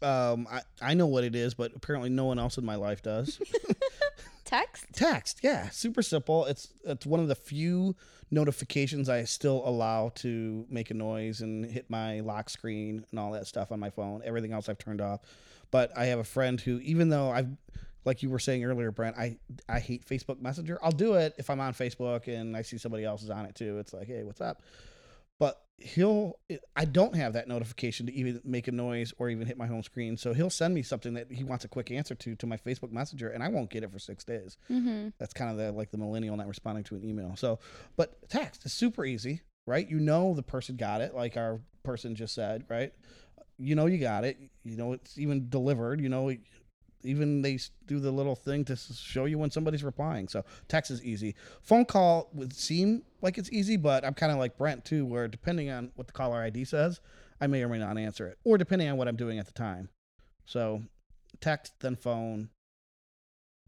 Um, I, I know what it is, but apparently no one else in my life does. <laughs> Text? Text, yeah, super simple. It's it's one of the few notifications I still allow to make a noise and hit my lock screen and all that stuff on my phone. Everything else I've turned off. But I have a friend who, even though I've, like you were saying earlier, Brent, I I hate Facebook Messenger. I'll do it if I'm on Facebook and I see somebody else is on it too. It's like, hey, what's up? He'll, I don't have that notification to even make a noise or even hit my home screen. So he'll send me something that he wants a quick answer to to my Facebook Messenger, and I won't get it for six days. Mm-hmm. That's kind of the like the millennial not responding to an email. So, but text is super easy, right? You know the person got it, like our person just said, right? You know you got it. You know it's even delivered. You know even they do the little thing to show you when somebody's replying. So text is easy. Phone call would seem like it's easy, but I'm kind of like Brent too, where depending on what the caller ID says, I may or may not answer it, or depending on what I'm doing at the time. So text, then phone,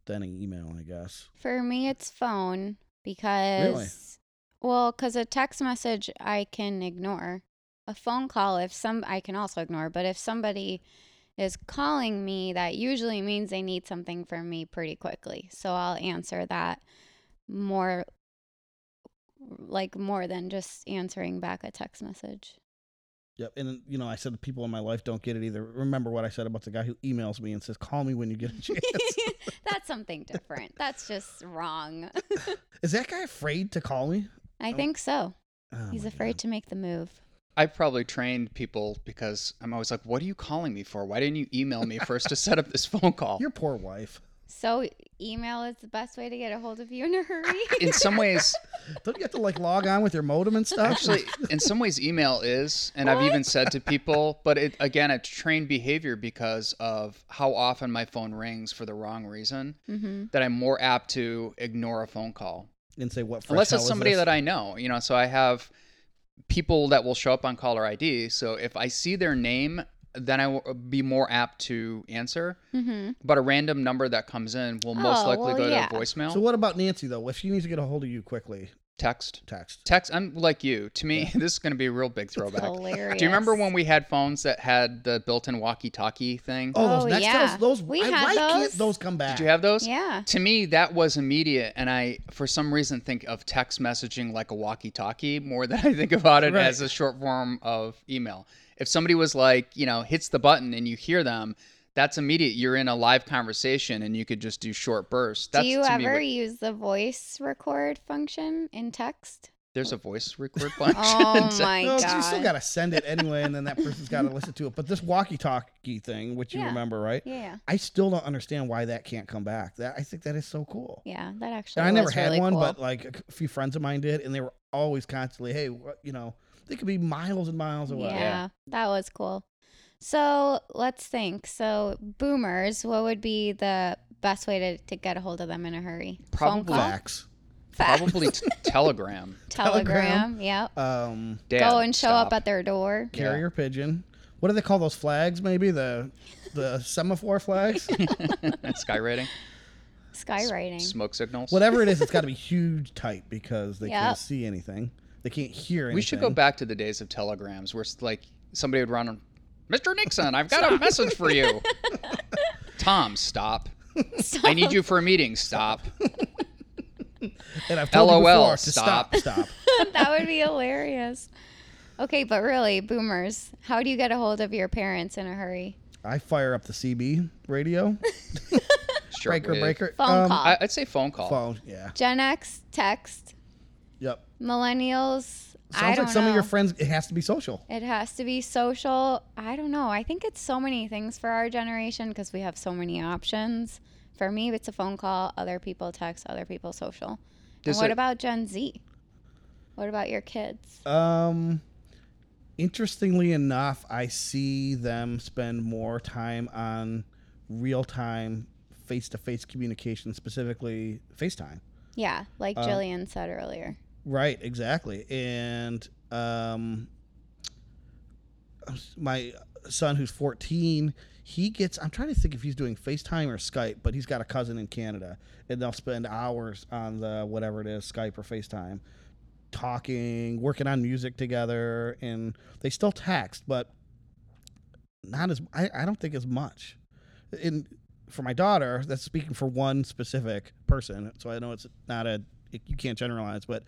then an email, I guess. For me, it's phone because, well, because a text message I can ignore. A phone call, if some, I can also ignore. But if somebody is calling me, that usually means they need something from me pretty quickly. So I'll answer that more, like more than just answering back a text message. Yep. And you know, I said the people in my life don't get it either. Remember what I said about the guy who emails me and says, "Call me when you get a <laughs> chance." <laughs> That's something different. That's just wrong. <laughs> Is that guy afraid to call me? I think so. Oh He's afraid God. to make the move. I've probably trained people because I'm always like, "What are you calling me for? Why didn't you email me first to set up this <laughs> phone call?" Your poor wife. So email is the best way to get a hold of you in a hurry. <laughs> In some ways, <laughs> Don't you have to like log on with your modem and stuff? actually, in some ways, email is, and I've even said to people, but it again, it's trained behavior because of how often my phone rings for the wrong reason. mm-hmm. That I'm more apt to ignore a phone call and say what? unless it's somebody that I know. You know, so I have people that will show up on caller ID. So if I see their name, then I will be more apt to answer. Mm-hmm. But a random number that comes in will most Oh, likely well, go yeah. to voicemail. So what about Nancy though? If she needs to get a hold of you quickly, text. text. Text. I'm like you. To me, <laughs> this is going to be a real big throwback. Hilarious. Do you remember when we had phones that had the built-in walkie-talkie thing? Oh, those Oh, Nextels, yeah. those We I, had why can't those. those come back? Did you have those? Yeah. To me, that was immediate, and I, for some reason, think of text messaging like a walkie-talkie more than <laughs> I think about it Right. as a short form of email. If somebody was like, you know, hits the button and you hear them, that's immediate. You're in a live conversation, and you could just do short bursts. That's Do you to me ever what- use the voice record function in text? there's a oh. voice record <laughs> function. Oh my No, god. you still got to send it anyway, and then that person's got to listen to it. But this walkie-talkie thing, which you Yeah. remember, right? Yeah, yeah. I still don't understand why that can't come back. That I think that is so cool. Yeah, that actually And I never had really one, cool. but like a few friends of mine did, and they were always constantly, "Hey, you know, they could be miles and miles away." Yeah, that was cool. So let's think. So boomers, what would be the best way to, to get a hold of them in a hurry? Phone Probably- Fax. Fax. Probably t- <laughs> Telegram. Telegram. Yep. Um, Dad, Go and show up at their door. carrier pigeon. What do they call those flags? Maybe the the semaphore flags. <laughs> <laughs> skywriting, Skywriting. smoke signals. Whatever it is, it's got to be huge type because they Yep. can't see anything. They can't hear anything. We should go back to the days of telegrams where it's like somebody would run, Mr. Nixon, I've got a message for you. <laughs> Tom, stop. I need you for a meeting. Stop. <laughs> And I've told you LOL, before to stop. stop. Stop. <laughs> that would be hilarious. Okay, but really, boomers, how do you get a hold of your parents in a hurry? I fire up the CB radio. Sure. breaker, wave. breaker. Phone um, call. I, I'd say phone call. Phone. Yeah. Gen X, text. Yep. Millennials, I Sounds don't like some know. of your friends. It has to be social. It has to be social. I don't know. I think it's so many things for our generation because we have so many options. For me, it's a phone call. Other people text. Other people social. And what it- about Gen Z? What about your kids? Um, interestingly enough, I see them spend more time on real time, face to face communication, specifically FaceTime. Yeah, like Uh, Jillian said earlier. Right, exactly. And um, my son, who's 14, he gets, I'm trying to think if he's doing FaceTime or Skype, but he's got a cousin in Canada, and they'll spend hours on the whatever it is, Skype or FaceTime, talking, working on music together, and they still text, but not as, I, I don't think as much. And for my daughter, that's speaking for one specific person. So I know it's not a you can't generalize, but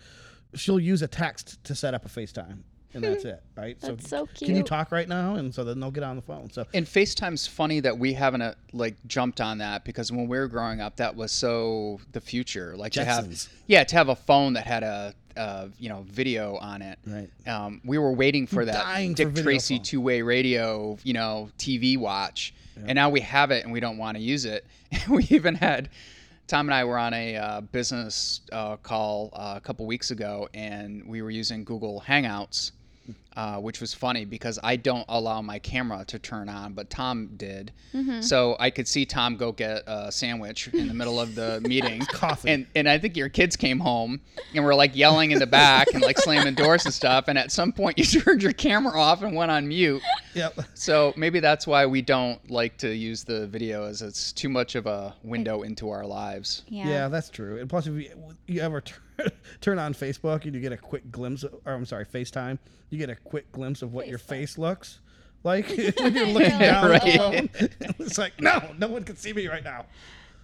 she'll use a text to set up a FaceTime, and that's it, <laughs> right? That's so Can you talk right now? And so then they'll get on the phone. So And FaceTime's funny that we haven't uh, like jumped on that because when we were growing up, that was so the future. Like to have, yeah, to have a phone that had a, uh, you know, video on it. Right. Um, we were waiting for that dying Dick video Tracy phone. two-way radio, you know, TV watch, and now we have it and we don't want to use it. <laughs> we even had. Tom and I were on a uh, business uh, call uh, a couple weeks ago, and we were using Google Hangouts, uh, which was funny because I don't allow my camera to turn on, but Tom did. So I could see Tom go get a sandwich in the middle of the <laughs> meeting. Coffee. And, and I think your kids came home and were like yelling in the back and like slamming doors and stuff. And at some point, <laughs> you turned your camera off and went on mute. yep. So maybe that's why we don't like to use the video, as it's too much of a window into our lives. Yeah. Yeah, that's true. And plus, if you, you ever turn, <laughs> turn on Facebook and you get a quick glimpse, of, or I'm sorry, FaceTime, you get a quick glimpse of what your face looks like <laughs> <laughs> when you're looking down Right. it's like, no, no one can see me right now.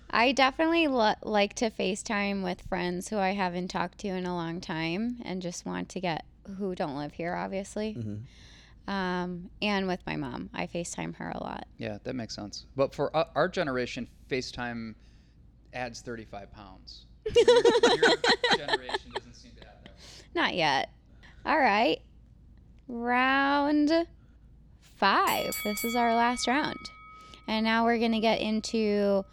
I definitely lo- like to FaceTime with friends who I haven't talked to in a long time and just want to get who don't live here, obviously. Um, and with my mom, I FaceTime her a lot. Yeah, that makes sense. But for uh, our generation, FaceTime adds 35 pounds. Your <laughs> generation doesn't seem to have that. Not yet. All right. Round five. This is our last round. And now we're going to get into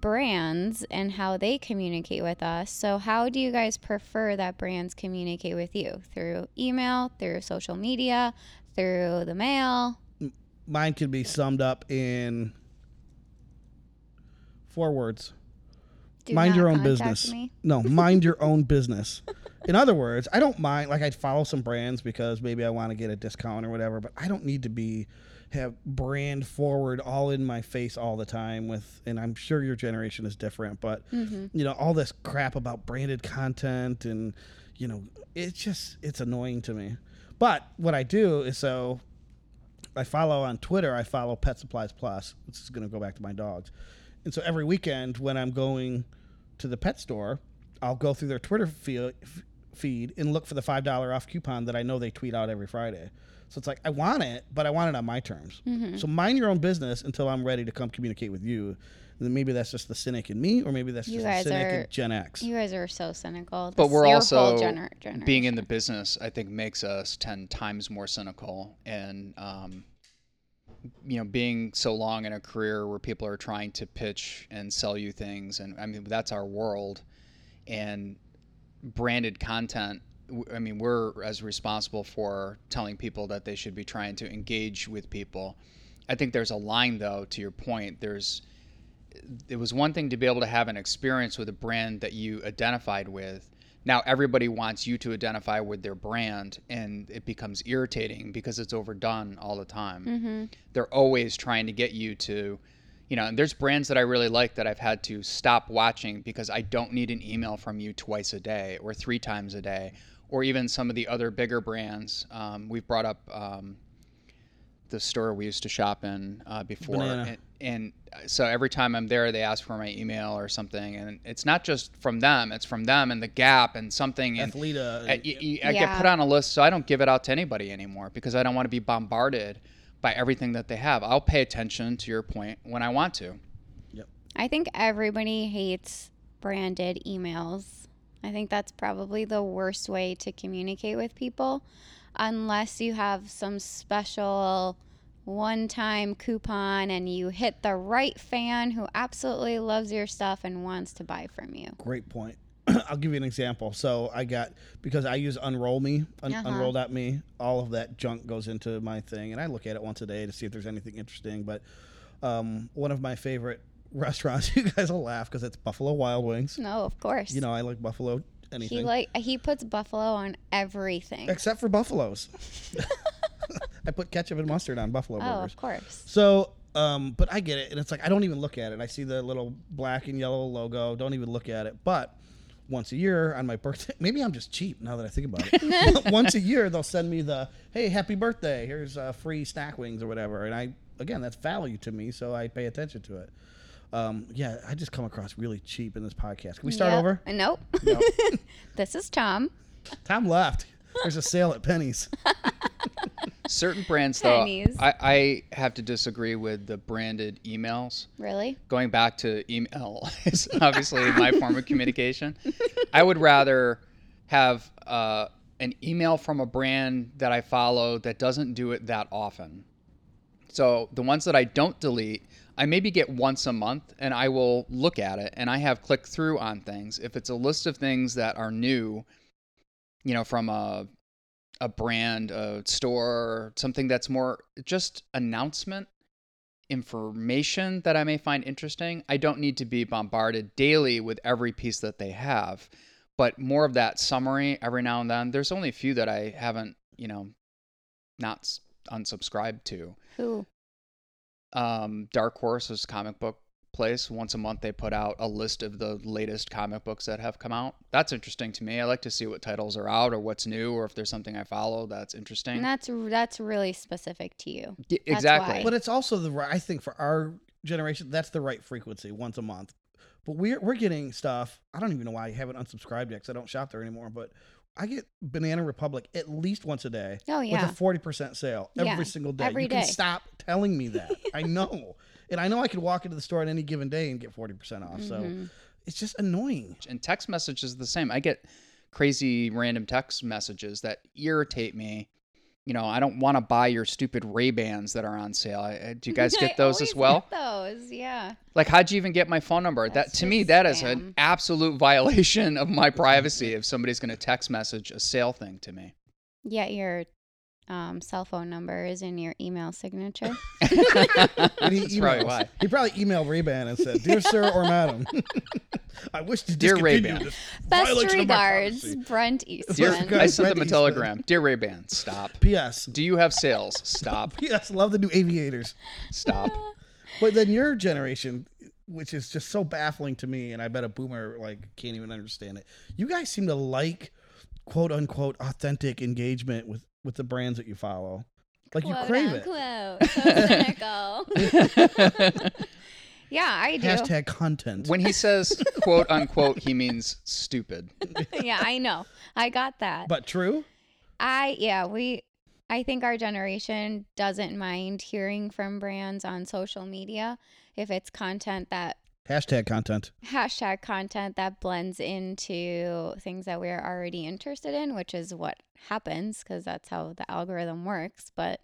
brands and how they communicate with us. So, how do you guys prefer that brands communicate with you? Through email, through social media, through the mail? Mine could be summed up in four words. Do mind your own business. me. No, mind your own <laughs> business. In other words, I don't mind like I'd follow some brands because maybe I want to get a discount or whatever, but I don't need to be have brand forward all in my face all the time with and I'm sure your generation is different, but Mm-hmm. you know, all this crap about branded content and you know, it's just it's annoying to me. But what I do is so I follow on Twitter, I follow Pet Supplies Plus, which is going to go back to my dogs. And so every weekend when I'm going to the pet store, I'll go through their Twitter feed, feed and look for the $5 off coupon that I know they tweet out every Friday. So it's like, I want it, but I want it on my terms. So mind your own business until I'm ready to come communicate with you. And then maybe that's just the cynic in me, or maybe that's You just the cynic are- in Gen X. You guys are so cynical. But we're also gener- being in the business. I think makes us ten times more cynical, and um, you know, being so long in a career where people are trying to pitch and sell you things, and I mean that's our world, and branded content. I mean, we're as responsible for telling people that they should be trying to engage with people. I think there's a line, though, to your point. There's it was one thing to be able to have an experience with a brand that you identified with. Now everybody wants you to identify with their brand, and it becomes irritating because it's overdone all the time. They're always trying to get you to, you know, and there's brands that I really like that I've had to stop watching because I don't need an email from you twice a day or three times a day, or even some of the other bigger brands. Um, we've brought up um, the store we used to shop in uh, before, Banana. And, and so every time I'm there, they ask for my email or something, and it's not just from them; it's from them and the Gap and something. And Athleta. I, y- y- I get Yeah. put on a list, so I don't give it out to anybody anymore because I don't want to be bombarded by everything that they have. I'll pay attention to your point when I want to. Yep. I think everybody hates branded emails. I think that's probably the worst way to communicate with people unless you have some special one time coupon and you hit the right fan who absolutely loves your stuff and wants to buy from you. Great point. <clears throat> I'll give you an example. So I got because I use Unroll Me, un- Uh-huh. Unroll.me. All of that junk goes into my thing, and I look at it once a day to see if there's anything interesting. But um, one of my favorite <laughs> restaurants, you guys will laugh because it's Buffalo Wild Wings. No, of course. You know, I like Buffalo anything he like he puts buffalo on everything. except for buffaloes. <laughs> <laughs> I put ketchup and mustard on buffalo Oh, burgers. of course. So, um, but I get it, and it's like I don't even look at it. I see the little black and yellow logo. Don't even look at it. But once a year on my birthday, <laughs> maybe I'm just cheap now that I think about it. <laughs> once a year they'll send me the hey, happy birthday. Here's uh, free snack wings or whatever, and I again that's value to me, so I pay attention to it. Um, yeah, I just come across really cheap in this podcast. Can we start Yep. over? Nope. No. <laughs> this is Tom. Tom left. There's a sale at Penney's. <laughs> Certain brands, though, Penney's. I, I have to disagree with the branded emails. Really? Going back to email <laughs> is obviously my form of communication. I would rather have uh, an email from a brand that I follow that doesn't do it that often. So the ones that I don't delete, I maybe get once a month and I will look at it and I have click through on things. If it's a list of things that are new, you know, from a a brand, a store, something that's more just announcement information that I may find interesting. I don't need to be bombarded daily with every piece that they have, but more of that summary every now and then. There's only a few that I haven't, you know, not unsubscribed to. Who? Um, Dark Horse is comic book place. Once a month, they put out a list of the latest comic books that have come out. That's interesting to me. I like to see what titles are out or what's new, or if there's something I follow that's interesting. And that's that's really specific to you. Y- exactly. why. But it's also the. I think for our generation, that's the right frequency, once a month. But we're we're getting stuff. I don't even know why I haven't unsubscribed yet because I don't shop there anymore. But I get Banana Republic at least once a day Oh yeah. with a forty percent sale every Yeah, single day. every you can stop telling me that. <laughs> I know, and I know I could walk into the store on any given day and get forty percent off. So Mhm. it's just annoying. and text messages are the same. I get crazy random text messages that irritate me. You know, I don't want to buy your stupid Ray Bans that are on sale. I, I- do you guys <laughs> get those as well? get those, yeah. Like, how'd you even get my phone number? that to me, just that is an absolute violation of my privacy. If somebody's going to text message a sale thing to me, Yeah, your um, cell phone number is in your email signature. And <laughs> he that's probably why. He probably emailed Ray-Ban and said, "Dear sir or madam, <laughs> I wish to Dear discontinue Ray-Ban. this Best violation of my regards, privacy." Brent Dear, Eastman. Good. I sent them a telegram. Dear Ray Ban, stop. P.S. Do you have sales? Stop. <laughs> P.S. Love the new aviators. Stop. But then your generation, which is just so baffling to me, and I bet a boomer like can't even understand it. You guys seem to like quote unquote authentic engagement with with the brands that you follow. Like you Quote, crave it. unquote. So <laughs> cynical. <laughs> <laughs> yeah, I do. Hashtag content. when he says quote unquote, he means stupid. yeah, I know. I got that. but true. I yeah, we I think our generation doesn't mind hearing from brands on social media if it's content that Hashtag content. hashtag content that blends into things that we're already interested in, which is what happens because that's how the algorithm works. But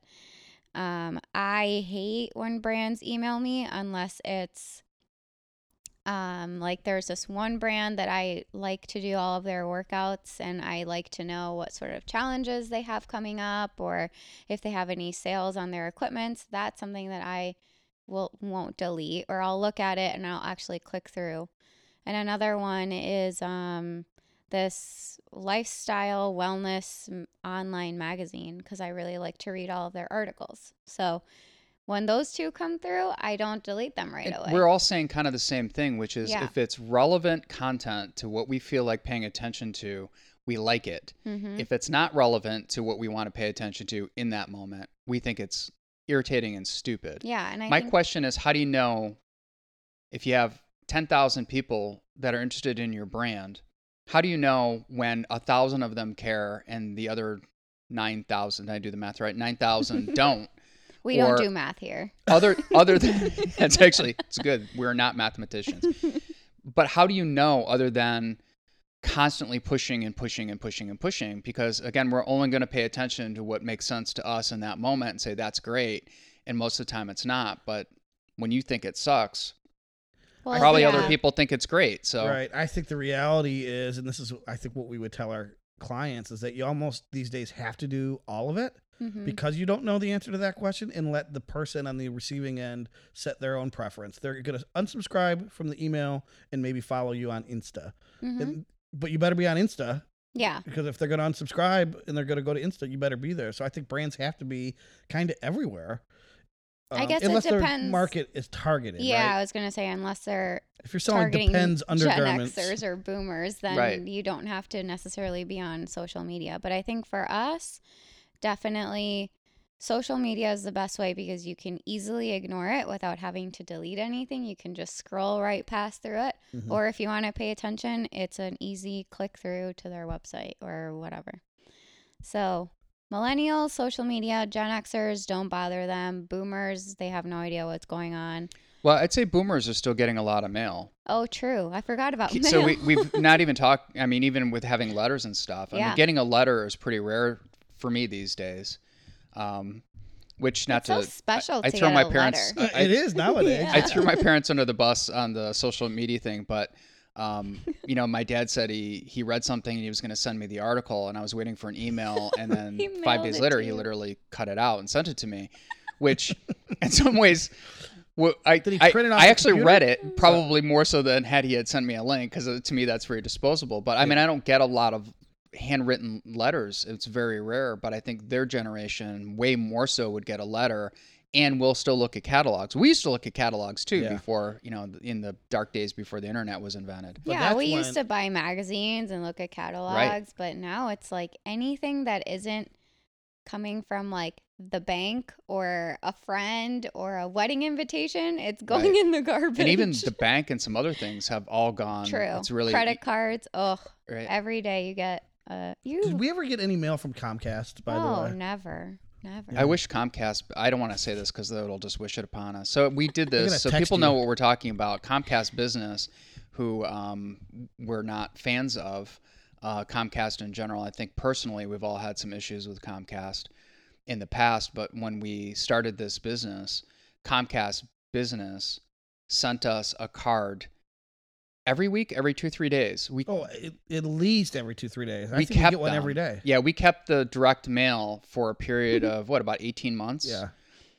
um, I hate when brands email me unless it's um, like there's this one brand that I like to do all of their workouts and I like to know what sort of challenges they have coming up or if they have any sales on their equipment. That's something that I will won't delete or I'll look at it and I'll actually click through. And another one is um, this lifestyle wellness online magazine because I really like to read all of their articles. So when those two come through, I don't delete them right And away. We're all saying kind of the same thing, which is Yeah. if it's relevant content to what we feel like paying attention to, we like it. Mhm. If it's not relevant to what we want to pay attention to in that moment, we think it's irritating and stupid. yeah, and I My think question is how do you know if you have 10,000 people that are interested in your brand? How do you know when a thousand of them care and the other 9,000, did I do the math right? 9,000 <laughs> don't? we don't do math here. other other than <laughs> <laughs> it's actually it's good we're not mathematicians but how do you know other than constantly pushing and pushing and pushing and pushing because again we're only going to pay attention to what makes sense to us in that moment and say that's great and most of the time it's not but when you think it sucks Well, probably yeah. other people think it's great so Right. I think the reality is, and this is, I think, what we would tell our clients is that you almost these days have to do all of it Mhm. because you don't know the answer to that question and let the person on the receiving end set their own preference. They're going to unsubscribe from the email and maybe follow you on Insta. Mhm. And, but you better be on Insta yeah. because if they're going to unsubscribe and they're going to go to Insta, you better be there. So I think brands have to be kind of everywhere. I Um, guess it unless their depends. market is targeted. Yeah, right? I was gonna say unless they're If you're selling targeting Depends Gen undergarments, Xers or Boomers, then Right. you don't have to necessarily be on social media. But I think for us, definitely social media is the best way because you can easily ignore it without having to delete anything. You can just scroll right past through it. Mhm. Or if you want to pay attention, it's an easy click through to their website or whatever. So, millennials, social media, Gen Xers, don't bother them. Boomers, they have no idea what's going on. Well, I'd say boomers are still getting a lot of mail. Oh, true. I forgot about mail. So we, we've <laughs> not even talked. I mean, even with having letters and stuff. I Yeah. mean, getting a letter is pretty rare for me these days. Um, which not It's so to special I, I throw my parents. letter. I, it is nowadays. Yeah. I threw my <laughs> parents under the bus on the social media thing, but um, you know, my dad said he he read something and he was going to send me the article, and I was waiting for an email, <laughs> and then five days later, he literally cut it out and sent it to me, which <laughs> in some ways. Well, I, Did he I, print it off I actually computer? read it probably more so than had he had sent me a link because to me that's very disposable. But I mean I don't get a lot of handwritten letters. It's very rare. But I think their generation way more so would get a letter and we'll still look at catalogs. We used to look at catalogs too Yeah. before you know in the dark days before the internet was invented. But yeah, that's we used to buy magazines and look at catalogs, but now it's like anything that isn't coming from like the bank or a friend or a wedding invitation, it's going Right. in the garbage. And even the <laughs> bank and some other things have all gone. true It's really credit cards. Oh, right. every day you get uh you. Did we ever get any mail from Comcast? By oh, the way, Oh, never, never. I wish Comcast. I don't want to say this because it'll just wish it upon us. So we did this, so text people know what we're talking about. Comcast Business, who um, we're not fans of, uh, Comcast in general. I think personally, we've all had some issues with Comcast in the past. But when we started this business, Comcast Business sent us a card every week, every two three days. We oh, at, at least every two three days. I we think we kept get one them. every day. Yeah, we kept the direct mail for a period of what about eighteen months? Yeah,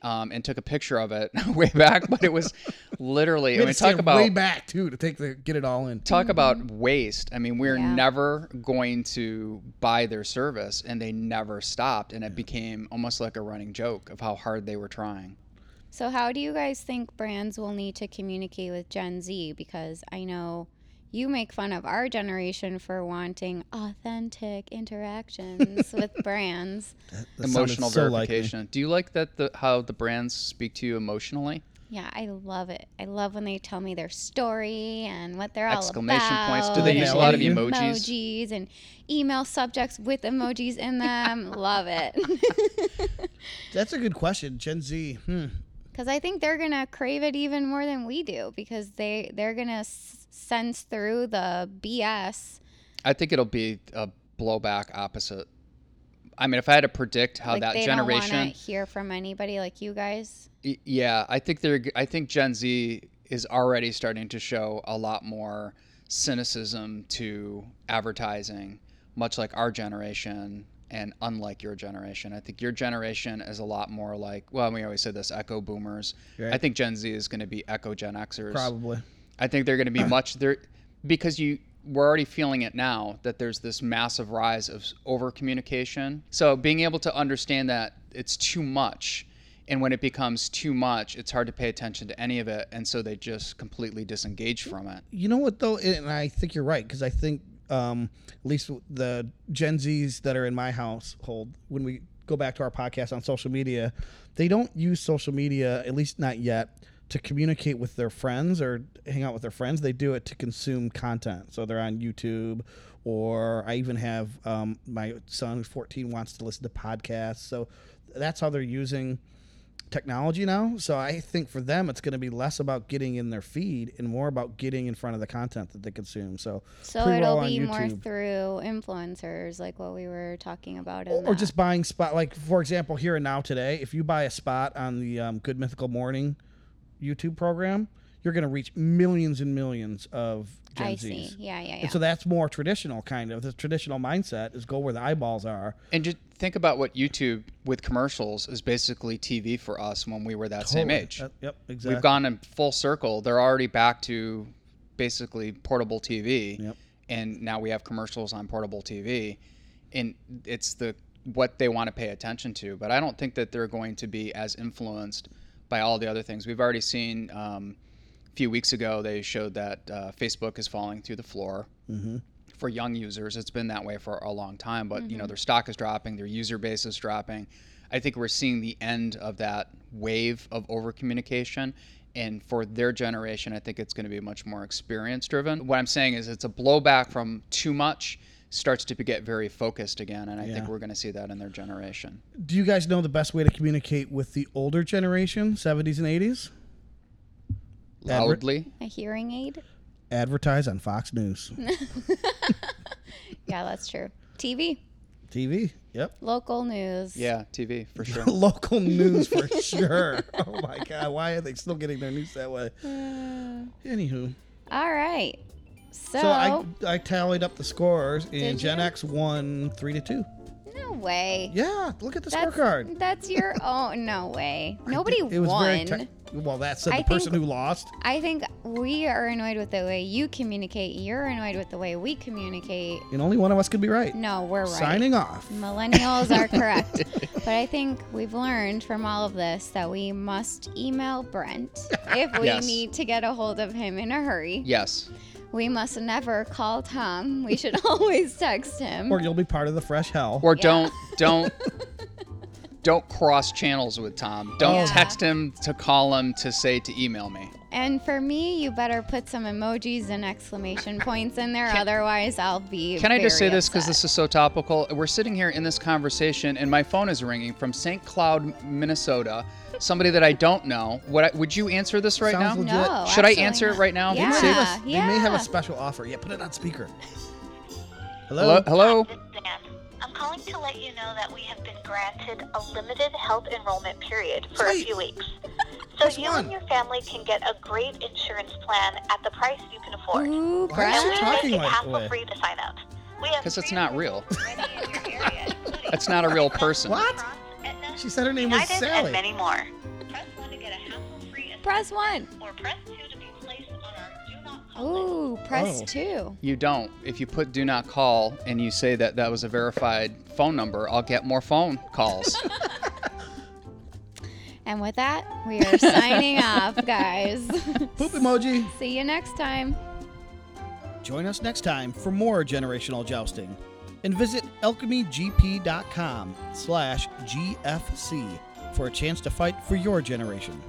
um, and took a picture of it <laughs> way back, but it was <laughs> literally. I mean, talk about way back too to take the get it all in. talk about waste. I mean, we're Yeah. never going to buy their service, and they never stopped, and it became almost like a running joke of how hard they were trying. So, how do you guys think brands will need to communicate with Gen Z? Because I know you make fun of our generation for wanting authentic interactions <laughs> with brands. That sounded Emotional so like me. verification. Do you like that? The how the brands speak to you emotionally? Yeah, I love it. I love when they tell me their story and what they're all about. Exclamation points. Do they use a lot of emojis? Emojis and email subjects with emojis in them. <laughs> love it. That's a good question. Gen Z. Hmm. Because I think they're gonna crave it even more than we do because they they're gonna s- sense through the BS. I think it'll be a blowback opposite. I mean, if I had to predict how like that they generation, don't hear from anybody like you guys. Y- Yeah, I think they're. I think Gen Z is already starting to show a lot more cynicism to advertising, much like our generation and unlike your generation. I think your generation is a lot more like. Well, we always say this: echo boomers. Right. I think Gen Z is going to be echo Gen Xers. Probably. I think they're going to be <coughs> much there because you we're already feeling it now that there's this massive rise of over communication. So being able to understand that it's too much and when it becomes too much, it's hard to pay attention to any of it and so they just completely disengage from it. You know what though, and I think you're right because I think um, at least the Gen Zs that are in my household, when we go back to our podcast on social media, they don't use social media, at least not yet, to communicate with their friends or hang out with their friends. They do it to consume content. So they're on YouTube, or I even have um, my son who's 14 wants to listen to podcasts. So that's how they're using technology now. So I think for them, it's going to be less about getting in their feed and more about getting in front of the content that they consume. So So it'll be more through influencers, like what we were talking about. In or, just buying spot like for example here and now today if you buy a spot on the um, good mythical morning youtube program you're going to reach millions and millions of gen I z's see. Yeah, yeah, yeah. and so that's more traditional kind of the traditional mindset is go where the eyeballs are And just think about what YouTube with commercials is basically TV for us when we were that same age. That- yep exactly We've gone in full circle. They're already back to basically portable TV, Yep. and now we have commercials on portable TV, and it's the what they want to pay attention to. But I don't think that they're going to be as influenced by all the other things. We've already seen um, a few weeks ago they showed that uh, Facebook is falling through the floor. mm-hmm. For young users, it's been that way for a long time. But you know Mhm. their stock is dropping, their user base is dropping. I think we're seeing the end of that wave of over communication. And for their generation, I think it's going to be much more experience driven. What I'm saying is it's a blowback from too much starts to get very focused again. And I Yeah. think we're going to see that in their generation. Do you guys know the best way to communicate with the older generation, 70s and 80s? Adver- Loudly. A hearing aid? advertise on Fox News. <laughs> Yeah, that's true. TV, TV. Yep. local news. Yeah, TV for <laughs> sure. Local news for <laughs> sure. Oh my God. Why are they still getting their news that way? <sighs> Anywho. All right. So, So I, I tallied up the scores, and Gen you? X won three to two. No way. Yeah, look at the That's, scorecard. that's your <laughs> oh no way. Nobody It was won. very tech- well, that said the I person think- who lost. I think we are annoyed with the way you communicate. You're annoyed with the way we communicate. And only one of us could be right. No, we're right. Signing off. Millennials are correct. <laughs> but I think we've learned from all of this that we must email Brent if we Yes. need to get a hold of him in a hurry. Yes. We must never call Tom. We should <laughs> always text him. Or you'll be part of the fresh hell. Or Yeah. don't don't <laughs> don't cross channels with Tom. Don't Yeah. text him to call him to say to email me. And for me, you better put some emojis and exclamation <laughs> points in there, Can- otherwise I'll be. Can I just say very this because this is so topical? We're sitting here in this conversation, and my phone is ringing from St. Cloud, Minnesota. Somebody that I don't know. What I, would you answer this right Sounds now? legit. No. Should I absolutely answer it right now? Yeah. They, may have a, they may have a special offer. Yeah, put it on speaker. Hello. Hello. Hello. Calling to let you know that we have been granted a limited health enrollment period for Sweet. a few weeks. <laughs> So Which you one? and your family can get a great insurance plan at the price you can afford. Ooh, Why is And she we talking make it like hassle that? free to sign up. We have 'Cause it's not real. ready area, <laughs> That's not a real person. What? Aetna, She said her name was United, Sally. and many more. Press 1 to get a hassle-free Press one. or press 2 do not call list. Ooh, press Oh. two. You don't. If you put "do not call" and you say that that was a verified phone number, I'll get more phone calls. <laughs> <laughs> And with that, we are signing <laughs> off, guys. Poop emoji. See you next time. Join us next time for more generational jousting. And visit alchemygp.com slash GFC for a chance to fight for your generation.